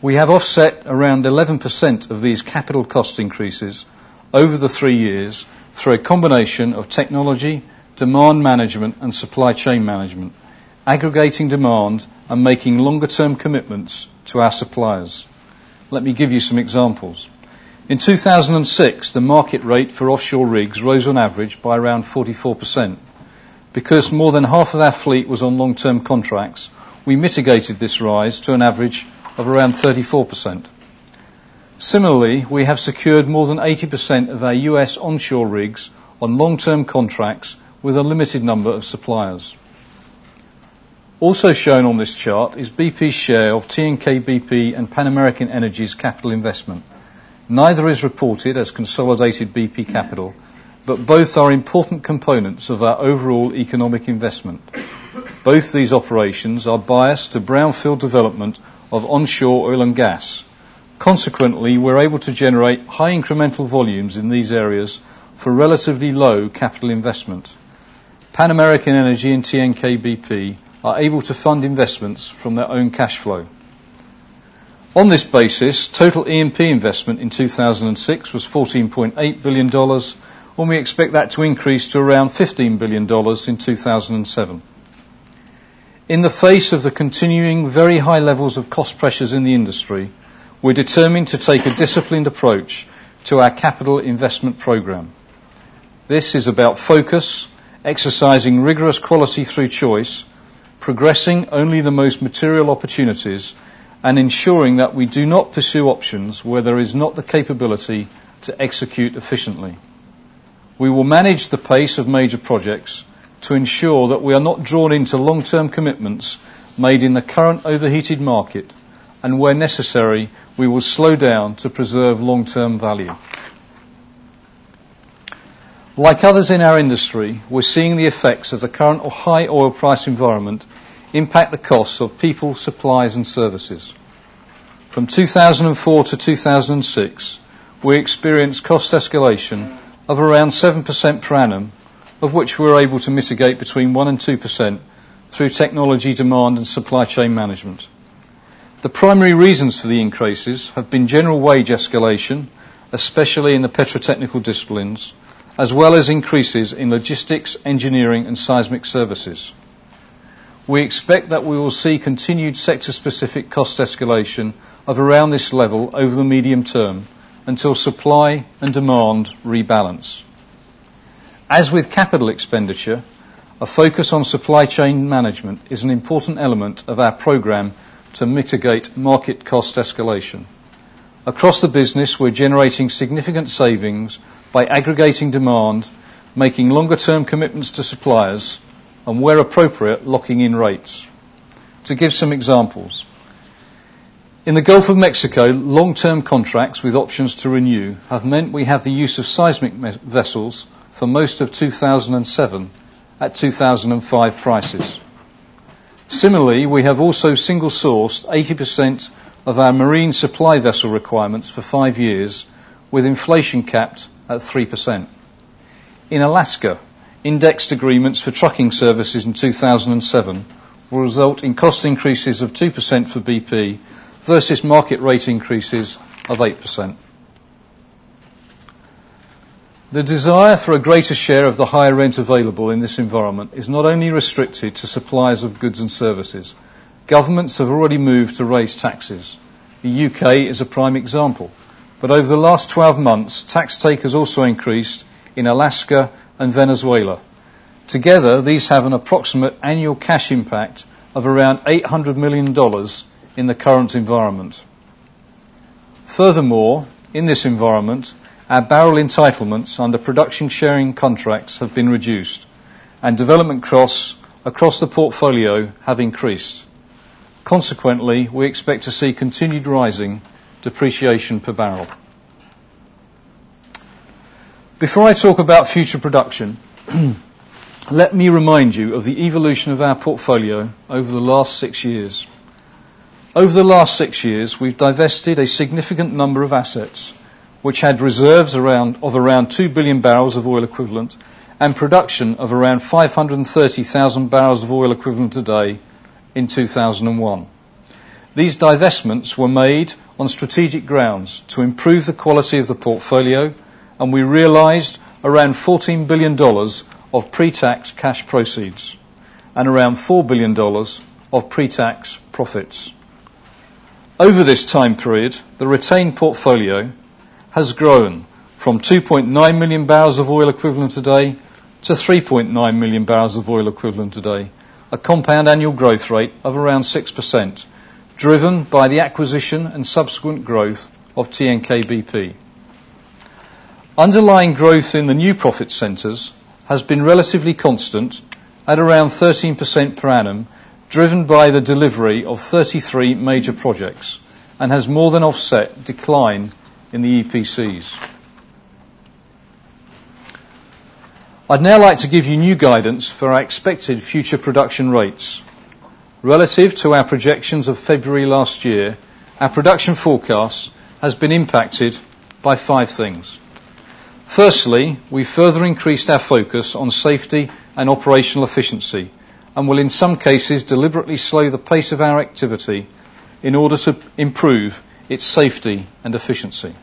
We have offset around 11% of these capital cost increases over the three years through a combination of technology, demand management, and supply chain management, aggregating demand and making longer-term commitments to our suppliers. Let me give you some examples. In 2006, the market rate for offshore rigs rose on average by around 44%. Because more than half of our fleet was on long-term contracts, we mitigated this rise to an average of around 34%. Similarly, we have secured more than 80% of our U.S. onshore rigs on long-term contracts with a limited number of suppliers. Also shown on this chart is BP's share of TNK-BP and Pan American Energy's capital investment. Neither is reported as consolidated BP capital, but both are important components of our overall economic investment. Both these operations are biased to brownfield development of onshore oil and gas. Consequently, we're able to generate high incremental volumes in these areas for relatively low capital investment. Pan American Energy and TNK-BP are able to fund investments from their own cash flow. On this basis, total E&P investment in 2006 was $14.8 billion, and we expect that to increase to around $15 billion in 2007. In the face of the continuing very high levels of cost pressures in the industry, we're determined to take a disciplined approach to our capital investment program. This is about focus, exercising rigorous quality through choice, progressing only the most material opportunities, and ensuring that we do not pursue options where there is not the capability to execute efficiently. We will manage the pace of major projects to ensure that we are not drawn into long-term commitments made in the current overheated market, and where necessary, we will slow down to preserve long-term value. Like others in our industry, we're seeing the effects of the current high oil price environment impact the costs of people, supplies and services. From 2004 to 2006, we experienced cost escalation of around 7% per annum, of which we were able to mitigate between 1% and 2% through technology demand and supply chain management. The primary reasons for the increases have been general wage escalation, especially in the petrotechnical disciplines, as well as increases in logistics, engineering, and seismic services. We expect that we will see continued sector-specific cost escalation of around this level over the medium term until supply and demand rebalance. As with capital expenditure, a focus on supply chain management is an important element of our program to mitigate market cost escalation. Across the business, we're generating significant savings by aggregating demand, making longer-term commitments to suppliers, and where appropriate, locking in rates. To give some examples, in the Gulf of Mexico, long-term contracts with options to renew have meant we have the use of seismic vessels for most of 2007 at 2005 prices. Similarly, we have also single-sourced 80% of our marine supply vessel requirements for five years, with inflation capped at 3%. In Alaska, indexed agreements for trucking services in 2007 will result in cost increases of 2% for BP versus market rate increases of 8%. The desire for a greater share of the higher rent available in this environment is not only restricted to suppliers of goods and services. Governments have already moved to raise taxes. The U.K. is a prime example. But over the last 12 months, tax take has also increased in Alaska and Venezuela. Together, these have an approximate annual cash impact of around $800 million in the current environment. Furthermore, in this environment, our barrel entitlements under production sharing contracts have been reduced, and development costs across the portfolio have increased. Consequently, we expect to see continued rising depreciation per barrel. Before I talk about future production, [clears throat] let me remind you of the evolution of our portfolio over the last six years. Over the last six years, we've divested a significant number of assets, which had reserves around, of around 2 billion barrels of oil equivalent and production of around 530,000 barrels of oil equivalent a day in 2001. These divestments were made on strategic grounds to improve the quality of the portfolio, and we realized around $14 billion of pre-tax cash proceeds and around $4 billion of pre-tax profits. Over this time period, the retained portfolio has grown from 2.9 million barrels of oil equivalent a day to 3.9 million barrels of oil equivalent a day, a compound annual growth rate of around 6%, driven by the acquisition and subsequent growth of TNK-BP. Underlying growth in the new profit centers has been relatively constant at around 13% per annum, driven by the delivery of 33 major projects, and has more than offset decline in the EPCs. I'd now like to give you new guidance for our expected future production rates. Relative to our projections of February last year, our production forecast has been impacted by five things. Firstly, we further increased our focus on safety and operational efficiency and will, in some cases, deliberately slow the pace of our activity in order to improve its safety and efficiency.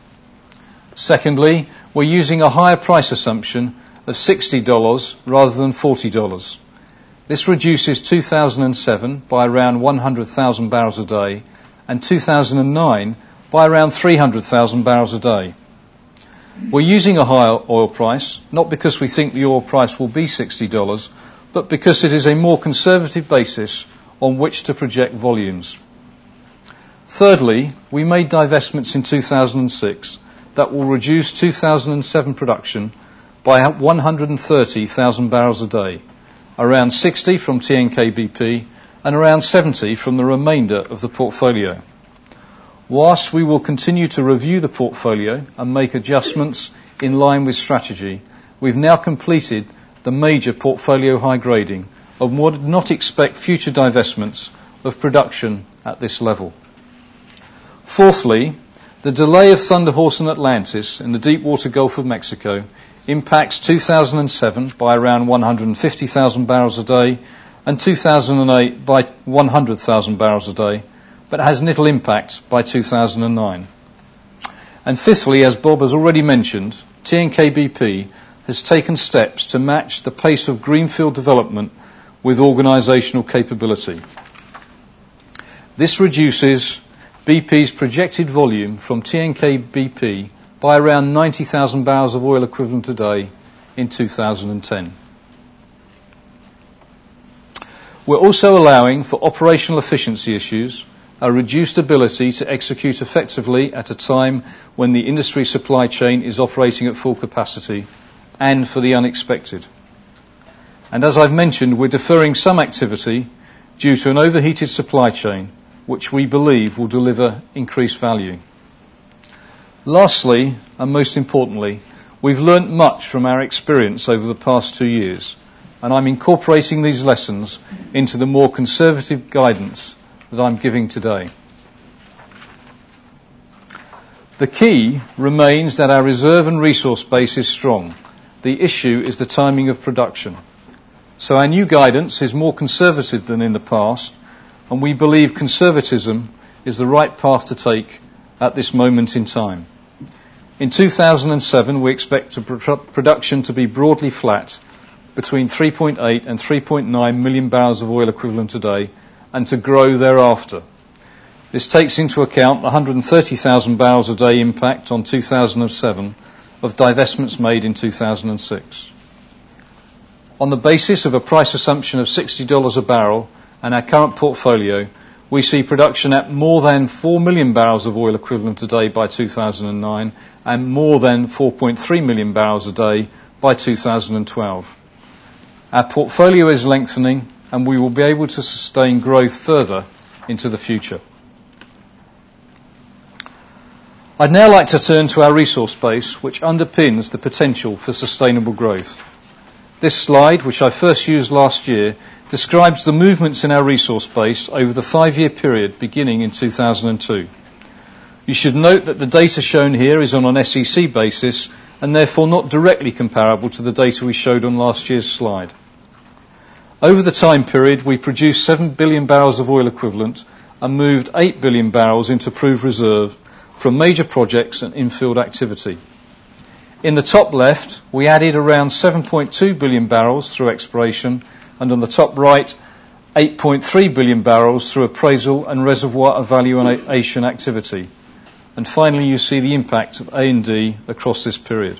Secondly, we're using a higher price assumption of $60 rather than $40. This reduces 2007 by around 100,000 barrels a day and 2009 by around 300,000 barrels a day. We're using a higher oil price, not because we think the oil price will be $60, but because it is a more conservative basis on which to project volumes. Thirdly, we made divestments in 2006 that will reduce 2007 production by 130,000 barrels a day, around 60 from TNK-BP and around 70 from the remainder of the portfolio. Whilst we will continue to review the portfolio and make adjustments in line with strategy, we've now completed the major portfolio high grading and would not expect future divestments of production at this level. Fourthly, the delay of Thunder Horse and Atlantis in the deepwater Gulf of Mexico impacts 2007 by around 150,000 barrels a day and 2008 by 100,000 barrels a day, but has little impact by 2009. And fifthly, as Bob has already mentioned, TNK-BP has taken steps to match the pace of greenfield development with organizational capability. This reduces BP's projected volume from TNK-BP by around 90,000 barrels of oil equivalent a day in 2010. We're also allowing for operational efficiency issues, a reduced ability to execute effectively at a time when the industry supply chain is operating at full capacity, and for the unexpected. And as I've mentioned, we're deferring some activity due to an overheated supply chain which we believe will deliver increased value. Lastly, and most importantly, we've learnt much from our experience over the past two years, and I'm incorporating these lessons into the more conservative guidance that I'm giving today. The key remains that our reserve and resource base is strong. The issue is the timing of production. So our new guidance is more conservative than in the past, and we believe conservatism is the right path to take at this moment in time. In 2007, we expect production to be broadly flat between 3.8 and 3.9 million barrels of oil equivalent a day, and to grow thereafter. This takes into account 130,000 barrels a day impact on 2007 of divestments made in 2006. On the basis of a price assumption of $60 a barrel and our current portfolio, we see production at more than 4 million barrels of oil equivalent a day by 2009 and more than 4.3 million barrels a day by 2012. Our portfolio is lengthening, and we will be able to sustain growth further into the future. I'd now like to turn to our resource base, which underpins the potential for sustainable growth. This slide, which I first used last year, describes the movements in our resource base over the five-year period beginning in 2002. You should note that the data shown here is on an SEC basis and therefore not directly comparable to the data we showed on last year's slide. Over the time period, we produced 7 billion barrels of oil equivalent and moved 8 billion barrels into proved reserve from major projects and infield activity. In the top left, we added around 7.2 billion barrels through exploration, and on the top right, 8.3 billion barrels through appraisal and reservoir evaluation activity. And finally, you see the impact of A&D across this period.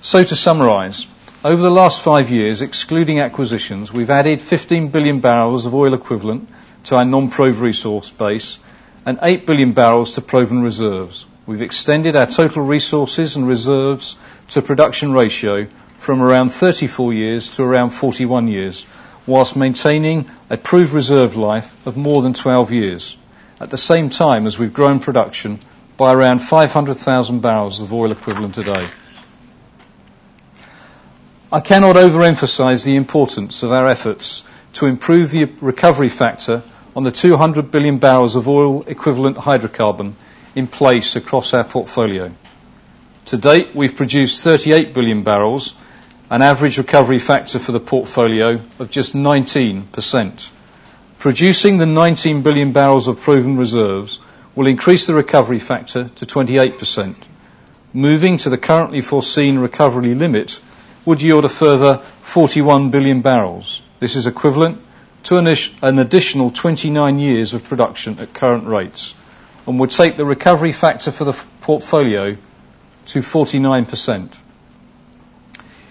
So to summarize, over the last five years, excluding acquisitions, we've added 15 billion barrels of oil equivalent to our non-proved resource base and 8 billion barrels to proven reserves. We've extended our total resources and reserves to production ratio from around 34 years to around 41 years, whilst maintaining a proved reserve life of more than 12 years, at the same time as we've grown production by around 500,000 barrels of oil equivalent a day. I cannot overemphasize the importance of our efforts to improve the recovery factor on the 200 billion barrels of oil equivalent hydrocarbon in place across our portfolio. To date, we've produced 38 billion barrels, an average recovery factor for the portfolio of just 19%. Producing the 19 billion barrels of proven reserves will increase the recovery factor to 28%. Moving to the currently foreseen recovery limit would yield a further 41 billion barrels. This is equivalent to an additional 29 years of production at current rates and would take the recovery factor for the portfolio to 49%.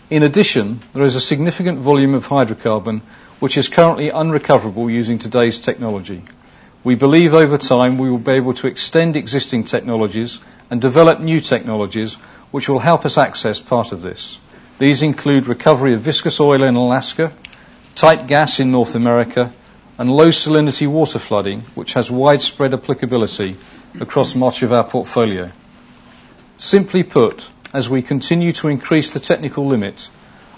In addition, there is a significant volume of hydrocarbon which is currently unrecoverable using today's technology. We believe over time we will be able to extend existing technologies and develop new technologies which will help us access part of this. These include recovery of viscous oil in Alaska, tight gas in North America, and low salinity water flooding, which has widespread applicability across much of our portfolio. Simply put, as we continue to increase the technical limit,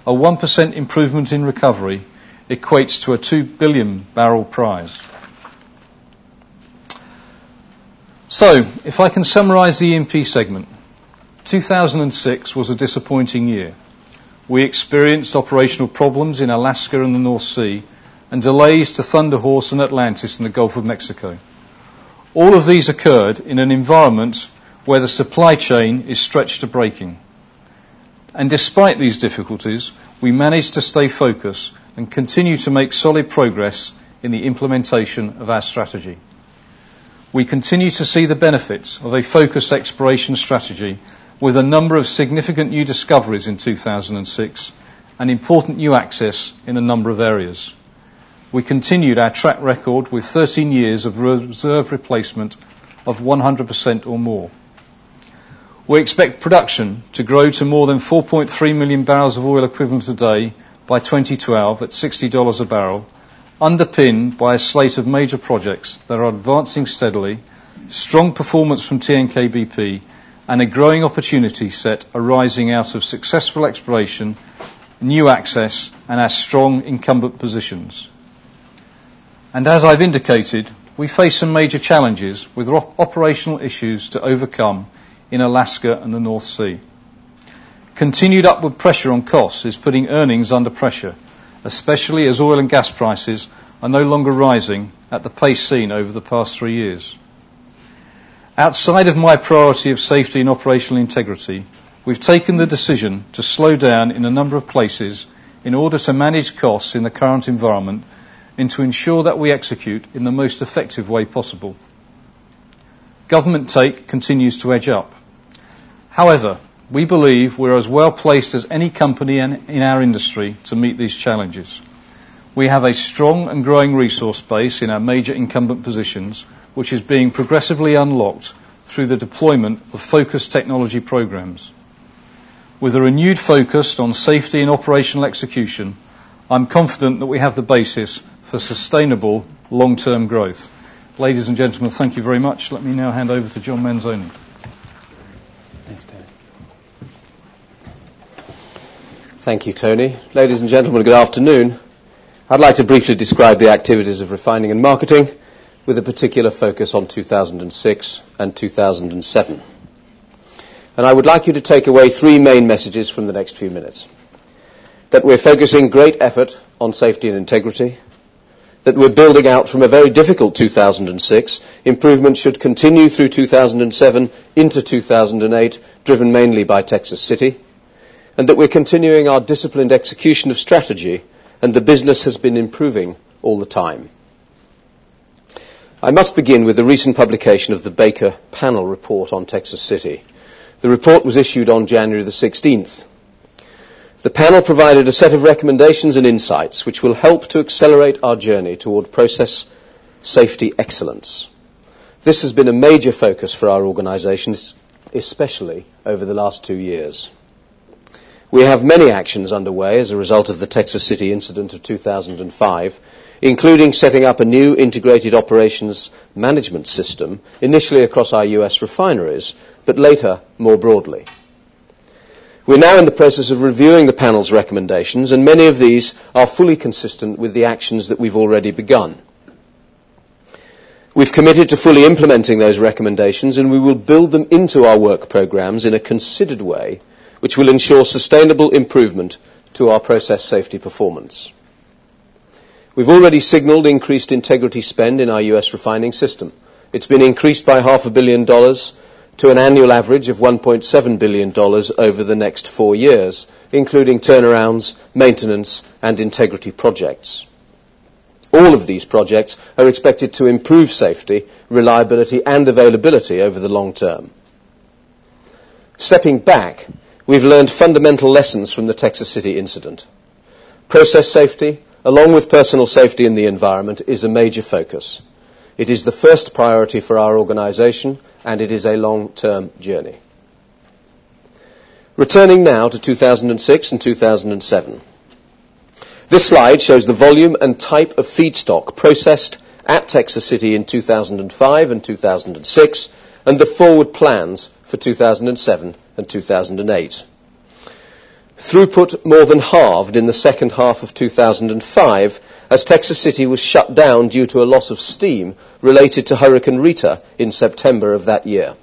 a 1% improvement in recovery equates to a 2 billion barrel prize. So, if I can summarize the E&P segment, 2006 was a disappointing year. We experienced operational problems in Alaska and the North Sea and delays to Thunder Horse and Atlantis in the Gulf of Mexico. All of these occurred in an environment where the supply chain is stretched to breaking. And despite these difficulties, we managed to stay focused and continue to make solid progress in the implementation of our strategy. We continue to see the benefits of a focused exploration strategy with a number of significant new discoveries in 2006 and important new access in a number of areas. We continued our track record with 13 years of reserve replacement of 100% or more. We expect production to grow to more than 4.3 million barrels of oil equivalent a day by 2012 at $60 a barrel, underpinned by a slate of major projects that are advancing steadily, strong performance from TNK-BP, and a growing opportunity set arising out of successful exploration, new access, and our strong incumbent positions. As I've indicated, we face some major challenges with operational issues to overcome in Alaska and the North Sea. Continued upward pressure on costs is putting earnings under pressure, especially as oil and gas prices are no longer rising at the pace seen over the past three years. Outside of my priority of safety and operational integrity, we've taken the decision to slow down in a number of places in order to manage costs in the current environment and to ensure that we execute in the most effective way possible. Government take continues to edge up. However, we believe we're as well-placed as any company in our industry to meet these challenges. We have a strong and growing resource base in our major incumbent positions, which is being progressively unlocked through the deployment of focused technology programs. With a renewed focus on safety and operational execution, I'm confident that we have the basis for sustainable long-term growth. Ladies and gentlemen, thank you very much. Let me now hand over to John Manzoni. Thanks, Tony. Thank you, Tony. Ladies and gentlemen, good afternoon. I'd like to briefly describe the activities of refining and marketing with a particular focus on 2006 and 2007. And I would like you to take away three main messages from the next few minutes. That we're focusing great effort on safety and integrity, that we're building out from a very difficult 2006. Improvement should continue through 2007 into 2008, driven mainly by Texas City, and that we're continuing our disciplined execution of strategy, and the business has been improving all the time. I must begin with the recent publication of the Baker Panel report on Texas City. The report was issued on January the 16th. The panel provided a set of recommendations and insights which will help to accelerate our journey toward process safety excellence. This has been a major focus for our organizations, especially over the last two years. We have many actions underway as a result of the Texas City incident of 2005, including setting up a new integrated operations management system, initially across our U.S. refineries, but later more broadly. We're now in the process of reviewing the panel's recommendations, and many of these are fully consistent with the actions that we've already begun. We've committed to fully implementing those recommendations, and we will build them into our work programs in a considered way, which will ensure sustainable improvement to our process safety performance. We've already signaled increased integrity spend in our U.S. refining system. It's been increased by half a billion dollars to an annual average of $1.7 billion over the next four years, including turnarounds, maintenance, and integrity projects. All of these projects are expected to improve safety, reliability, and availability over the long term. Stepping back, we've learned fundamental lessons from the Texas City incident. Process safety, along with personal safety in the environment, is a major focus. It is the first priority for our organization, and it is a long-term journey. Returning now to 2006 and 2007. This slide shows the volume and type of feedstock processed at Texas City in 2005 and 2006, and the forward plans for 2007 and 2008. Throughput more than halved in the second half of 2005 as Texas City was shut down due to a loss of steam related to Hurricane Rita in September of that year.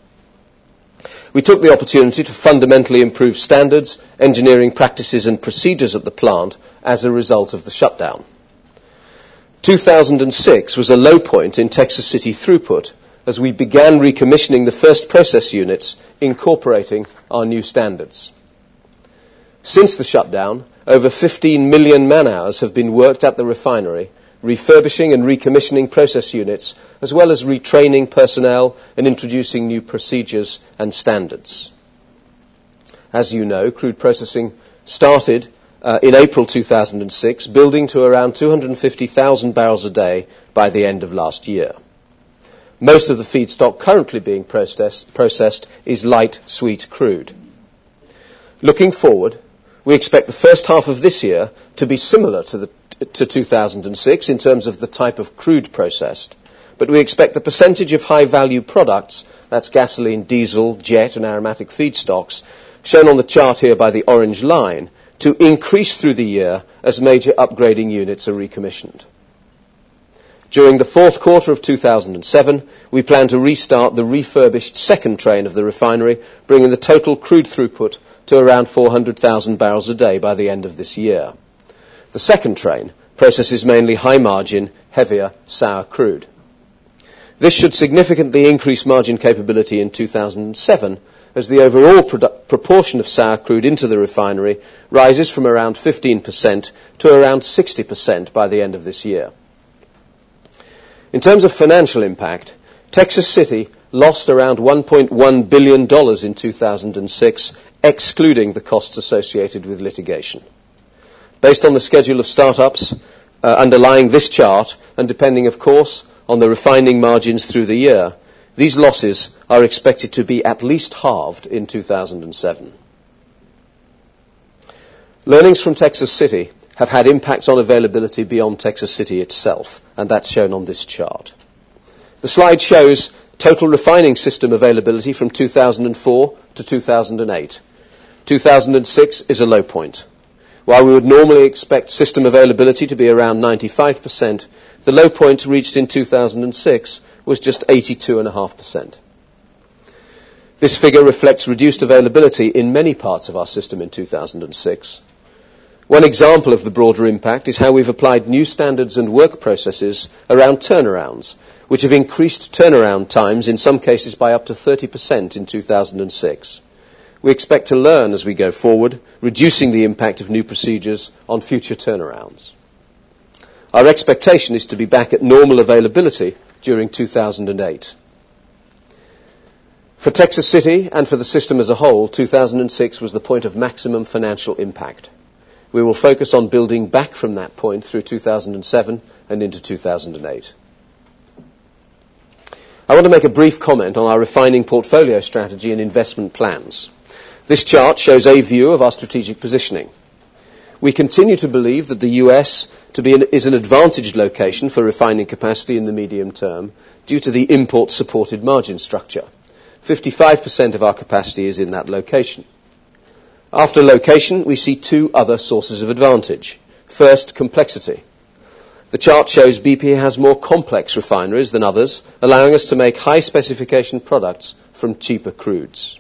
We took the opportunity to fundamentally improve standards, engineering practices and procedures at the plant as a result of the shutdown. 2006 was a low point in Texas City throughput as we began recommissioning the first process units incorporating our new standards. Since the shutdown, over 15 million man-hours have been worked at the refinery, refurbishing and recommissioning process units, as well as retraining personnel and introducing new procedures and standards. As you know, crude processing started uh, in April 2006, building to around 250,000 barrels a day by the end of last year. Most of the feedstock currently being processed, processed is light sweet crude. Looking forward, we expect the first half of this year to be similar to, the, to 2006 in terms of the type of crude processed. But we expect the percentage of high value products, that's gasoline, diesel, jet, and aromatic feedstocks, shown on the chart here by the orange line, to increase through the year as major upgrading units are recommissioned. During the fourth quarter of 2007, we plan to restart the refurbished second train of the refinery, bringing the total crude throughput to around 400,000 barrels a day by the end of this year. The second train processes mainly high margin, heavier, sour crude. This should significantly increase margin capability in 2007 as the overall proportion of sour crude into the refinery rises from around 15% to around 60% by the end of this year. In terms of financial impact, Texas City lost around $1.1 billion in 2006, excluding the costs associated with litigation. Based on the schedule of startups uh, underlying this chart, and depending, of course, on the refining margins through the year, these losses are expected to be at least halved in 2007. Learnings from Texas City have had impacts on availability beyond Texas City itself, and that's shown on this chart. The slide shows total refining system availability from 2004 to 2008. 2006 is a low point. While we would normally expect system availability to be around 95%, the low point reached in 2006 was just 82.5%. This figure reflects reduced availability in many parts of our system in 2006. One example of the broader impact is how we've applied new standards and work processes around turnarounds, which have increased turnaround times in some cases by up to 30% in 2006. We expect to learn as we go forward, reducing the impact of new procedures on future turnarounds. Our expectation is to be back at normal availability during 2008. For Texas City and for the system as a whole, 2006 was the point of maximum financial impact. We will focus on building back from that point through 2007 and into 2008. I want to make a brief comment on our refining portfolio strategy and investment plans. This chart shows a view of our strategic positioning. We continue to believe that the US is an advantaged location for refining capacity in the medium term due to the import supported margin structure. 55% of our capacity is in that location. After location, we see two other sources of advantage. First, complexity. The chart shows BP has more complex refineries than others, allowing us to make high specification products from cheaper crudes.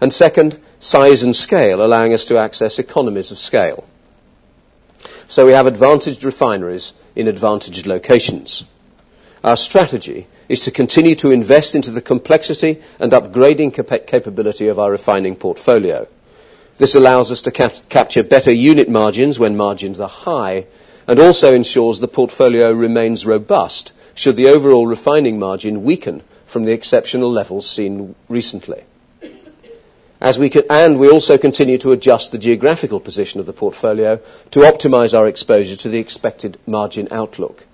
And second, size and scale, allowing us to access economies of scale. So we have advantaged refineries in advantaged locations. Our strategy is to continue to invest into the complexity and upgrading cap- capability of our refining portfolio. This allows us to cap- capture better unit margins when margins are high and also ensures the portfolio remains robust should the overall refining margin weaken from the exceptional levels seen recently. As we and we also continue to adjust the geographical position of the portfolio to optimize our exposure to the expected margin outlook.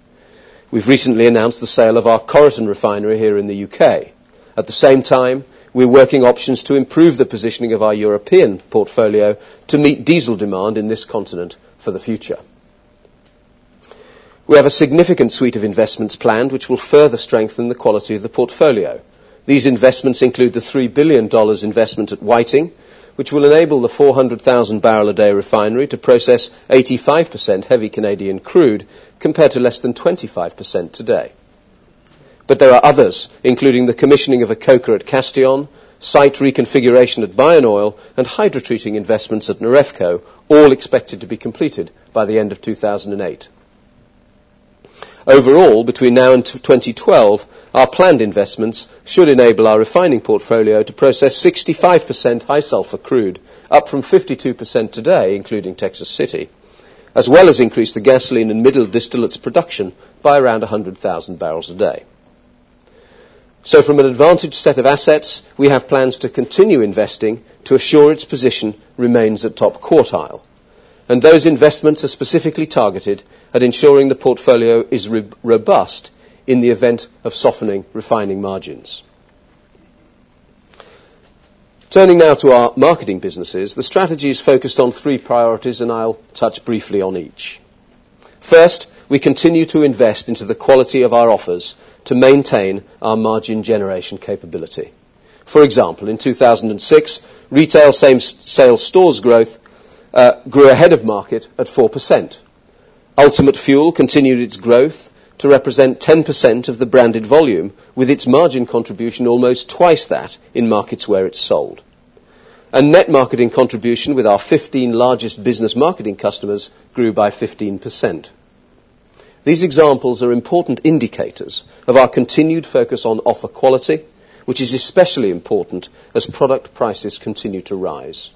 We've recently announced the sale of our Coryton refinery here in the UK. At the same time, we're working options to improve the positioning of our European portfolio to meet diesel demand in this continent for the future. We have a significant suite of investments planned which will further strengthen the quality of the portfolio. These investments include the $3 billion investment at Whiting, which will enable the 400,000 barrel a day refinery to process 85% heavy Canadian crude compared to less than 25% today. But there are others, including the commissioning of a coker at Castellón, site reconfiguration at Bayernoil, and hydrotreating investments at Nerefco, all expected to be completed by the end of 2008. Overall, between now and 2012, our planned investments should enable our refining portfolio to process 65% high sulfur crude, up from 52% today, including Texas City, as well as increase the gasoline and middle distillates production by around 100,000 barrels a day. So from an advantaged set of assets, we have plans to continue investing to assure its position remains at top quartile and those investments are specifically targeted at ensuring the portfolio is robust in the event of softening refining margins. Turning now to our marketing businesses, the strategy is focused on three priorities, and I'll touch briefly on each. First, we continue to invest into the quality of our offers to maintain our margin generation capability. For example, in 2006, retail same sales stores growth uh, grew ahead of market at 4%. Ultimate Fuel continued its growth to represent 10% of the branded volume, with its margin contribution almost twice that in markets where it's sold. And net marketing contribution with our 15 largest business marketing customers grew by 15%. These examples are important indicators of our continued focus on offer quality, which is especially important as product prices continue to rise.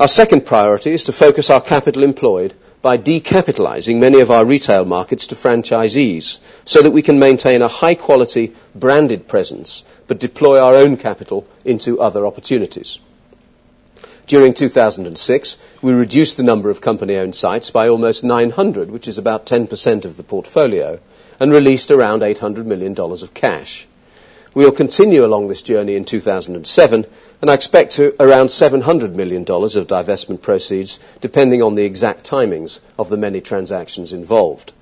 Our second priority is to focus our capital employed by decapitalizing many of our retail markets to franchisees so that we can maintain a high quality branded presence but deploy our own capital into other opportunities. During 2006, we reduced the number of company owned sites by almost 900, which is about 10% of the portfolio, and released around $800 million of cash. We'll continue along this journey in 2007, and I expect around $700 million of divestment proceeds, depending on the exact timings of the many transactions involved.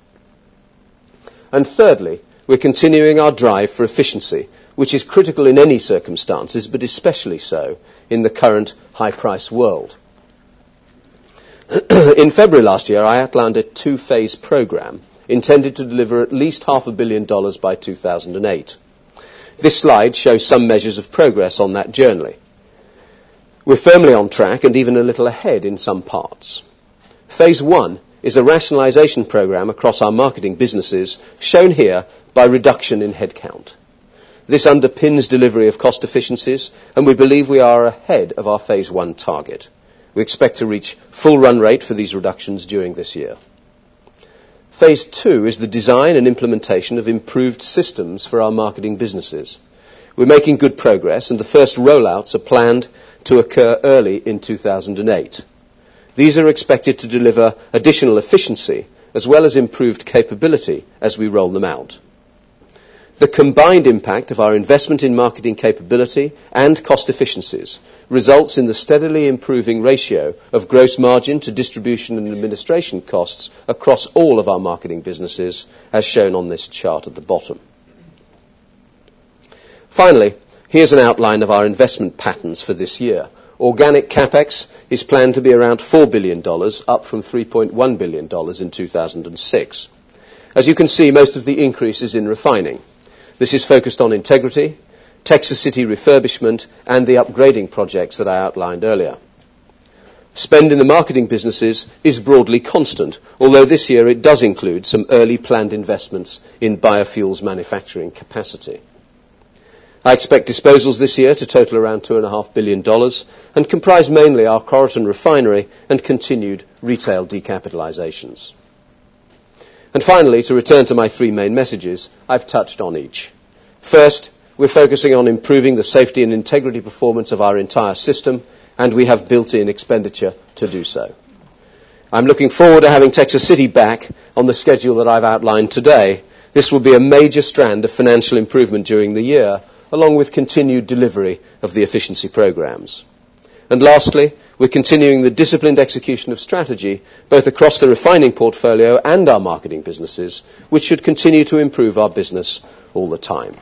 And thirdly, we're continuing our drive for efficiency, which is critical in any circumstances, but especially so in the current high-price world. [clears throat] in February last year, I outlined a two-phase program intended to deliver at least half a billion dollars by 2008. This slide shows some measures of progress on that journey. We're firmly on track and even a little ahead in some parts. Phase one is a rationalization program across our marketing businesses, shown here by reduction in headcount. This underpins delivery of cost efficiencies, and we believe we are ahead of our phase one target. We expect to reach full run rate for these reductions during this year. Phase two is the design and implementation of improved systems for our marketing businesses. We're making good progress, and the first rollouts are planned to occur early in 2008. These are expected to deliver additional efficiency as well as improved capability as we roll them out. The combined impact of our investment in marketing capability and cost efficiencies results in the steadily improving ratio of gross margin to distribution and administration costs across all of our marketing businesses, as shown on this chart at the bottom. Finally, here's an outline of our investment patterns for this year. Organic CapEx is planned to be around $4 billion, up from $3.1 billion in 2006. As you can see, most of the increase is in refining. This is focused on integrity, Texas City refurbishment, and the upgrading projects that I outlined earlier. Spend in the marketing businesses is broadly constant, although this year it does include some early planned investments in biofuels manufacturing capacity. I expect disposals this year to total around $2.5 billion and comprise mainly our Coryton refinery and continued retail decapitalizations. And finally, to return to my three main messages, I've touched on each. First, we're focusing on improving the safety and integrity performance of our entire system, and we have built-in expenditure to do so. I'm looking forward to having Texas City back on the schedule that I've outlined today. This will be a major strand of financial improvement during the year, along with continued delivery of the efficiency programs. And lastly, we're continuing the disciplined execution of strategy, both across the refining portfolio and our marketing businesses, which should continue to improve our business all the time.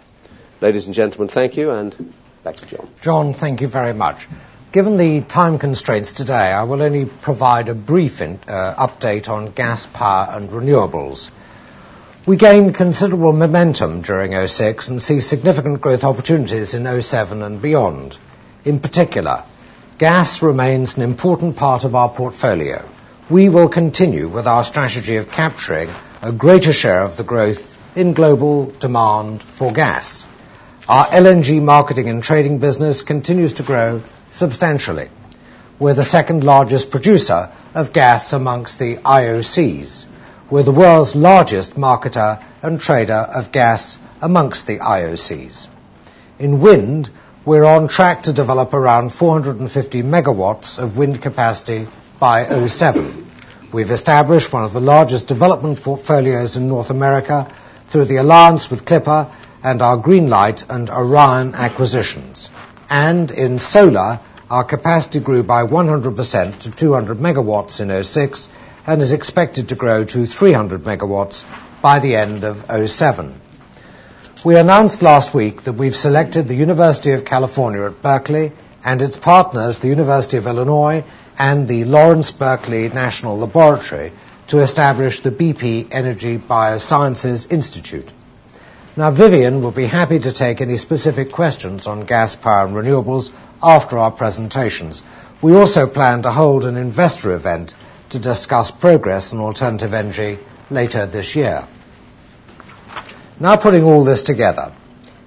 Ladies and gentlemen, thank you, and back to John. John, thank you very much. Given the time constraints today, I will only provide a brief uh, update on gas, power and renewables. We gained considerable momentum during 06 and see significant growth opportunities in 07 and beyond. In particular, gas remains an important part of our portfolio. We will continue with our strategy of capturing a greater share of the growth in global demand for gas. Our LNG marketing and trading business continues to grow substantially. We're the second largest producer of gas amongst the IOCs. We're the world's largest marketer and trader of gas amongst the IOCs. In wind, we're on track to develop around 450 megawatts of wind capacity by 07. We've established one of the largest development portfolios in North America through the alliance with Clipper and our Greenlight and Orion acquisitions. And in solar, our capacity grew by 100% to 200 megawatts in 06 and is expected to grow to 300 megawatts by the end of 07. We announced last week that we've selected the University of California at Berkeley and its partners, the University of Illinois and the Lawrence Berkeley National Laboratory, to establish the BP Energy Biosciences Institute. Now, Vivienne will be happy to take any specific questions on gas, power and renewables after our presentations. We also plan to hold an investor event to discuss progress on alternative energy later this year. Now putting all this together.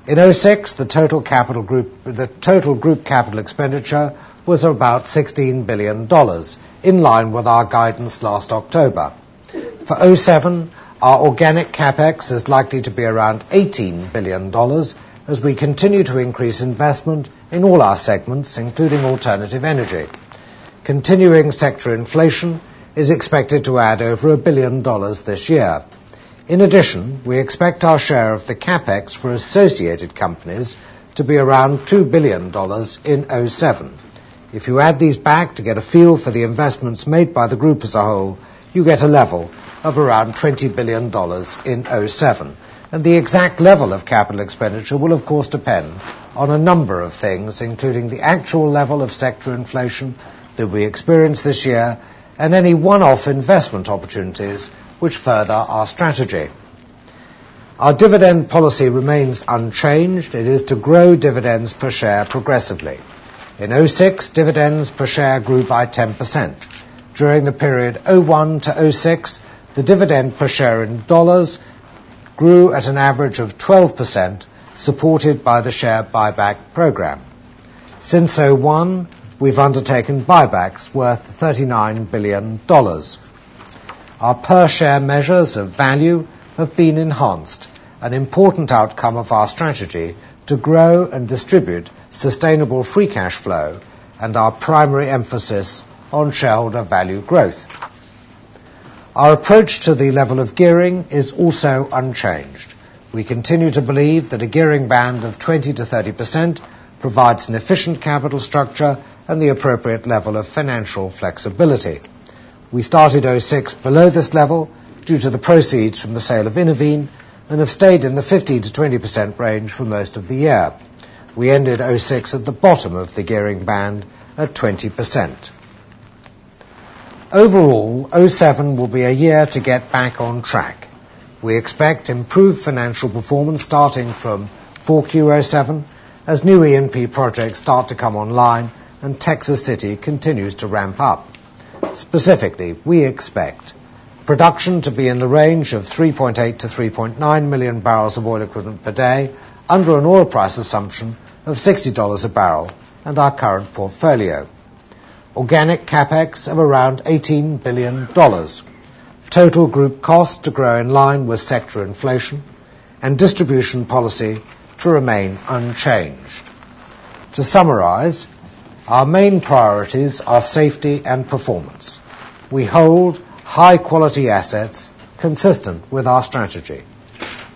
In 06, the total capital group, the total group capital expenditure was about $16 billion, in line with our guidance last October. For 07, our organic CapEx is likely to be around $18 billion as we continue to increase investment in all our segments, including alternative energy. Continuing sector inflation is expected to add over a billion dollars this year. In addition, we expect our share of the CapEx for associated companies to be around $2 billion in 07. If you add these back to get a feel for the investments made by the group as a whole, you get a level of around $20 billion in 07. And the exact level of capital expenditure will, of course, depend on a number of things, including the actual level of sector inflation that we experience this year and any one-off investment opportunities which further our strategy. Our dividend policy remains unchanged. It is to grow dividends per share progressively. In 06, dividends per share grew by 10%. During the period 01 to 06, the dividend per share in dollars grew at an average of 12%, supported by the share buyback program. Since 01, we've undertaken buybacks worth $39 billion. Our per share measures of value have been enhanced, an important outcome of our strategy to grow and distribute sustainable free cash flow and our primary emphasis on shareholder value growth. Our approach to the level of gearing is also unchanged. We continue to believe that a gearing band of 20 to 30% provides an efficient capital structure and the appropriate level of financial flexibility. We started 06 below this level due to the proceeds from the sale of Innovene and have stayed in the 15 to 20% range for most of the year. We ended 06 at the bottom of the gearing band at 20%. Overall, 07 will be a year to get back on track. We expect improved financial performance starting from 4Q07 as new E&P projects start to come online and Texas City continues to ramp up. Specifically, we expect production to be in the range of 3.8 to 3.9 million barrels of oil equivalent per day under an oil price assumption of $60 a barrel and our current portfolio organic CapEx of around $18 billion, total group cost to grow in line with sector inflation, and distribution policy to remain unchanged. To summarize, our main priorities are safety and performance. We hold high-quality assets consistent with our strategy.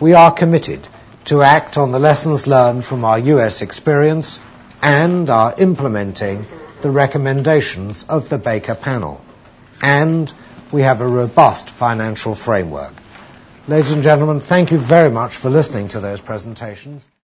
We are committed to act on the lessons learned from our U.S. experience and are implementing the recommendations of the Baker panel. And we have a robust financial framework. Ladies and gentlemen, thank you very much for listening to those presentations.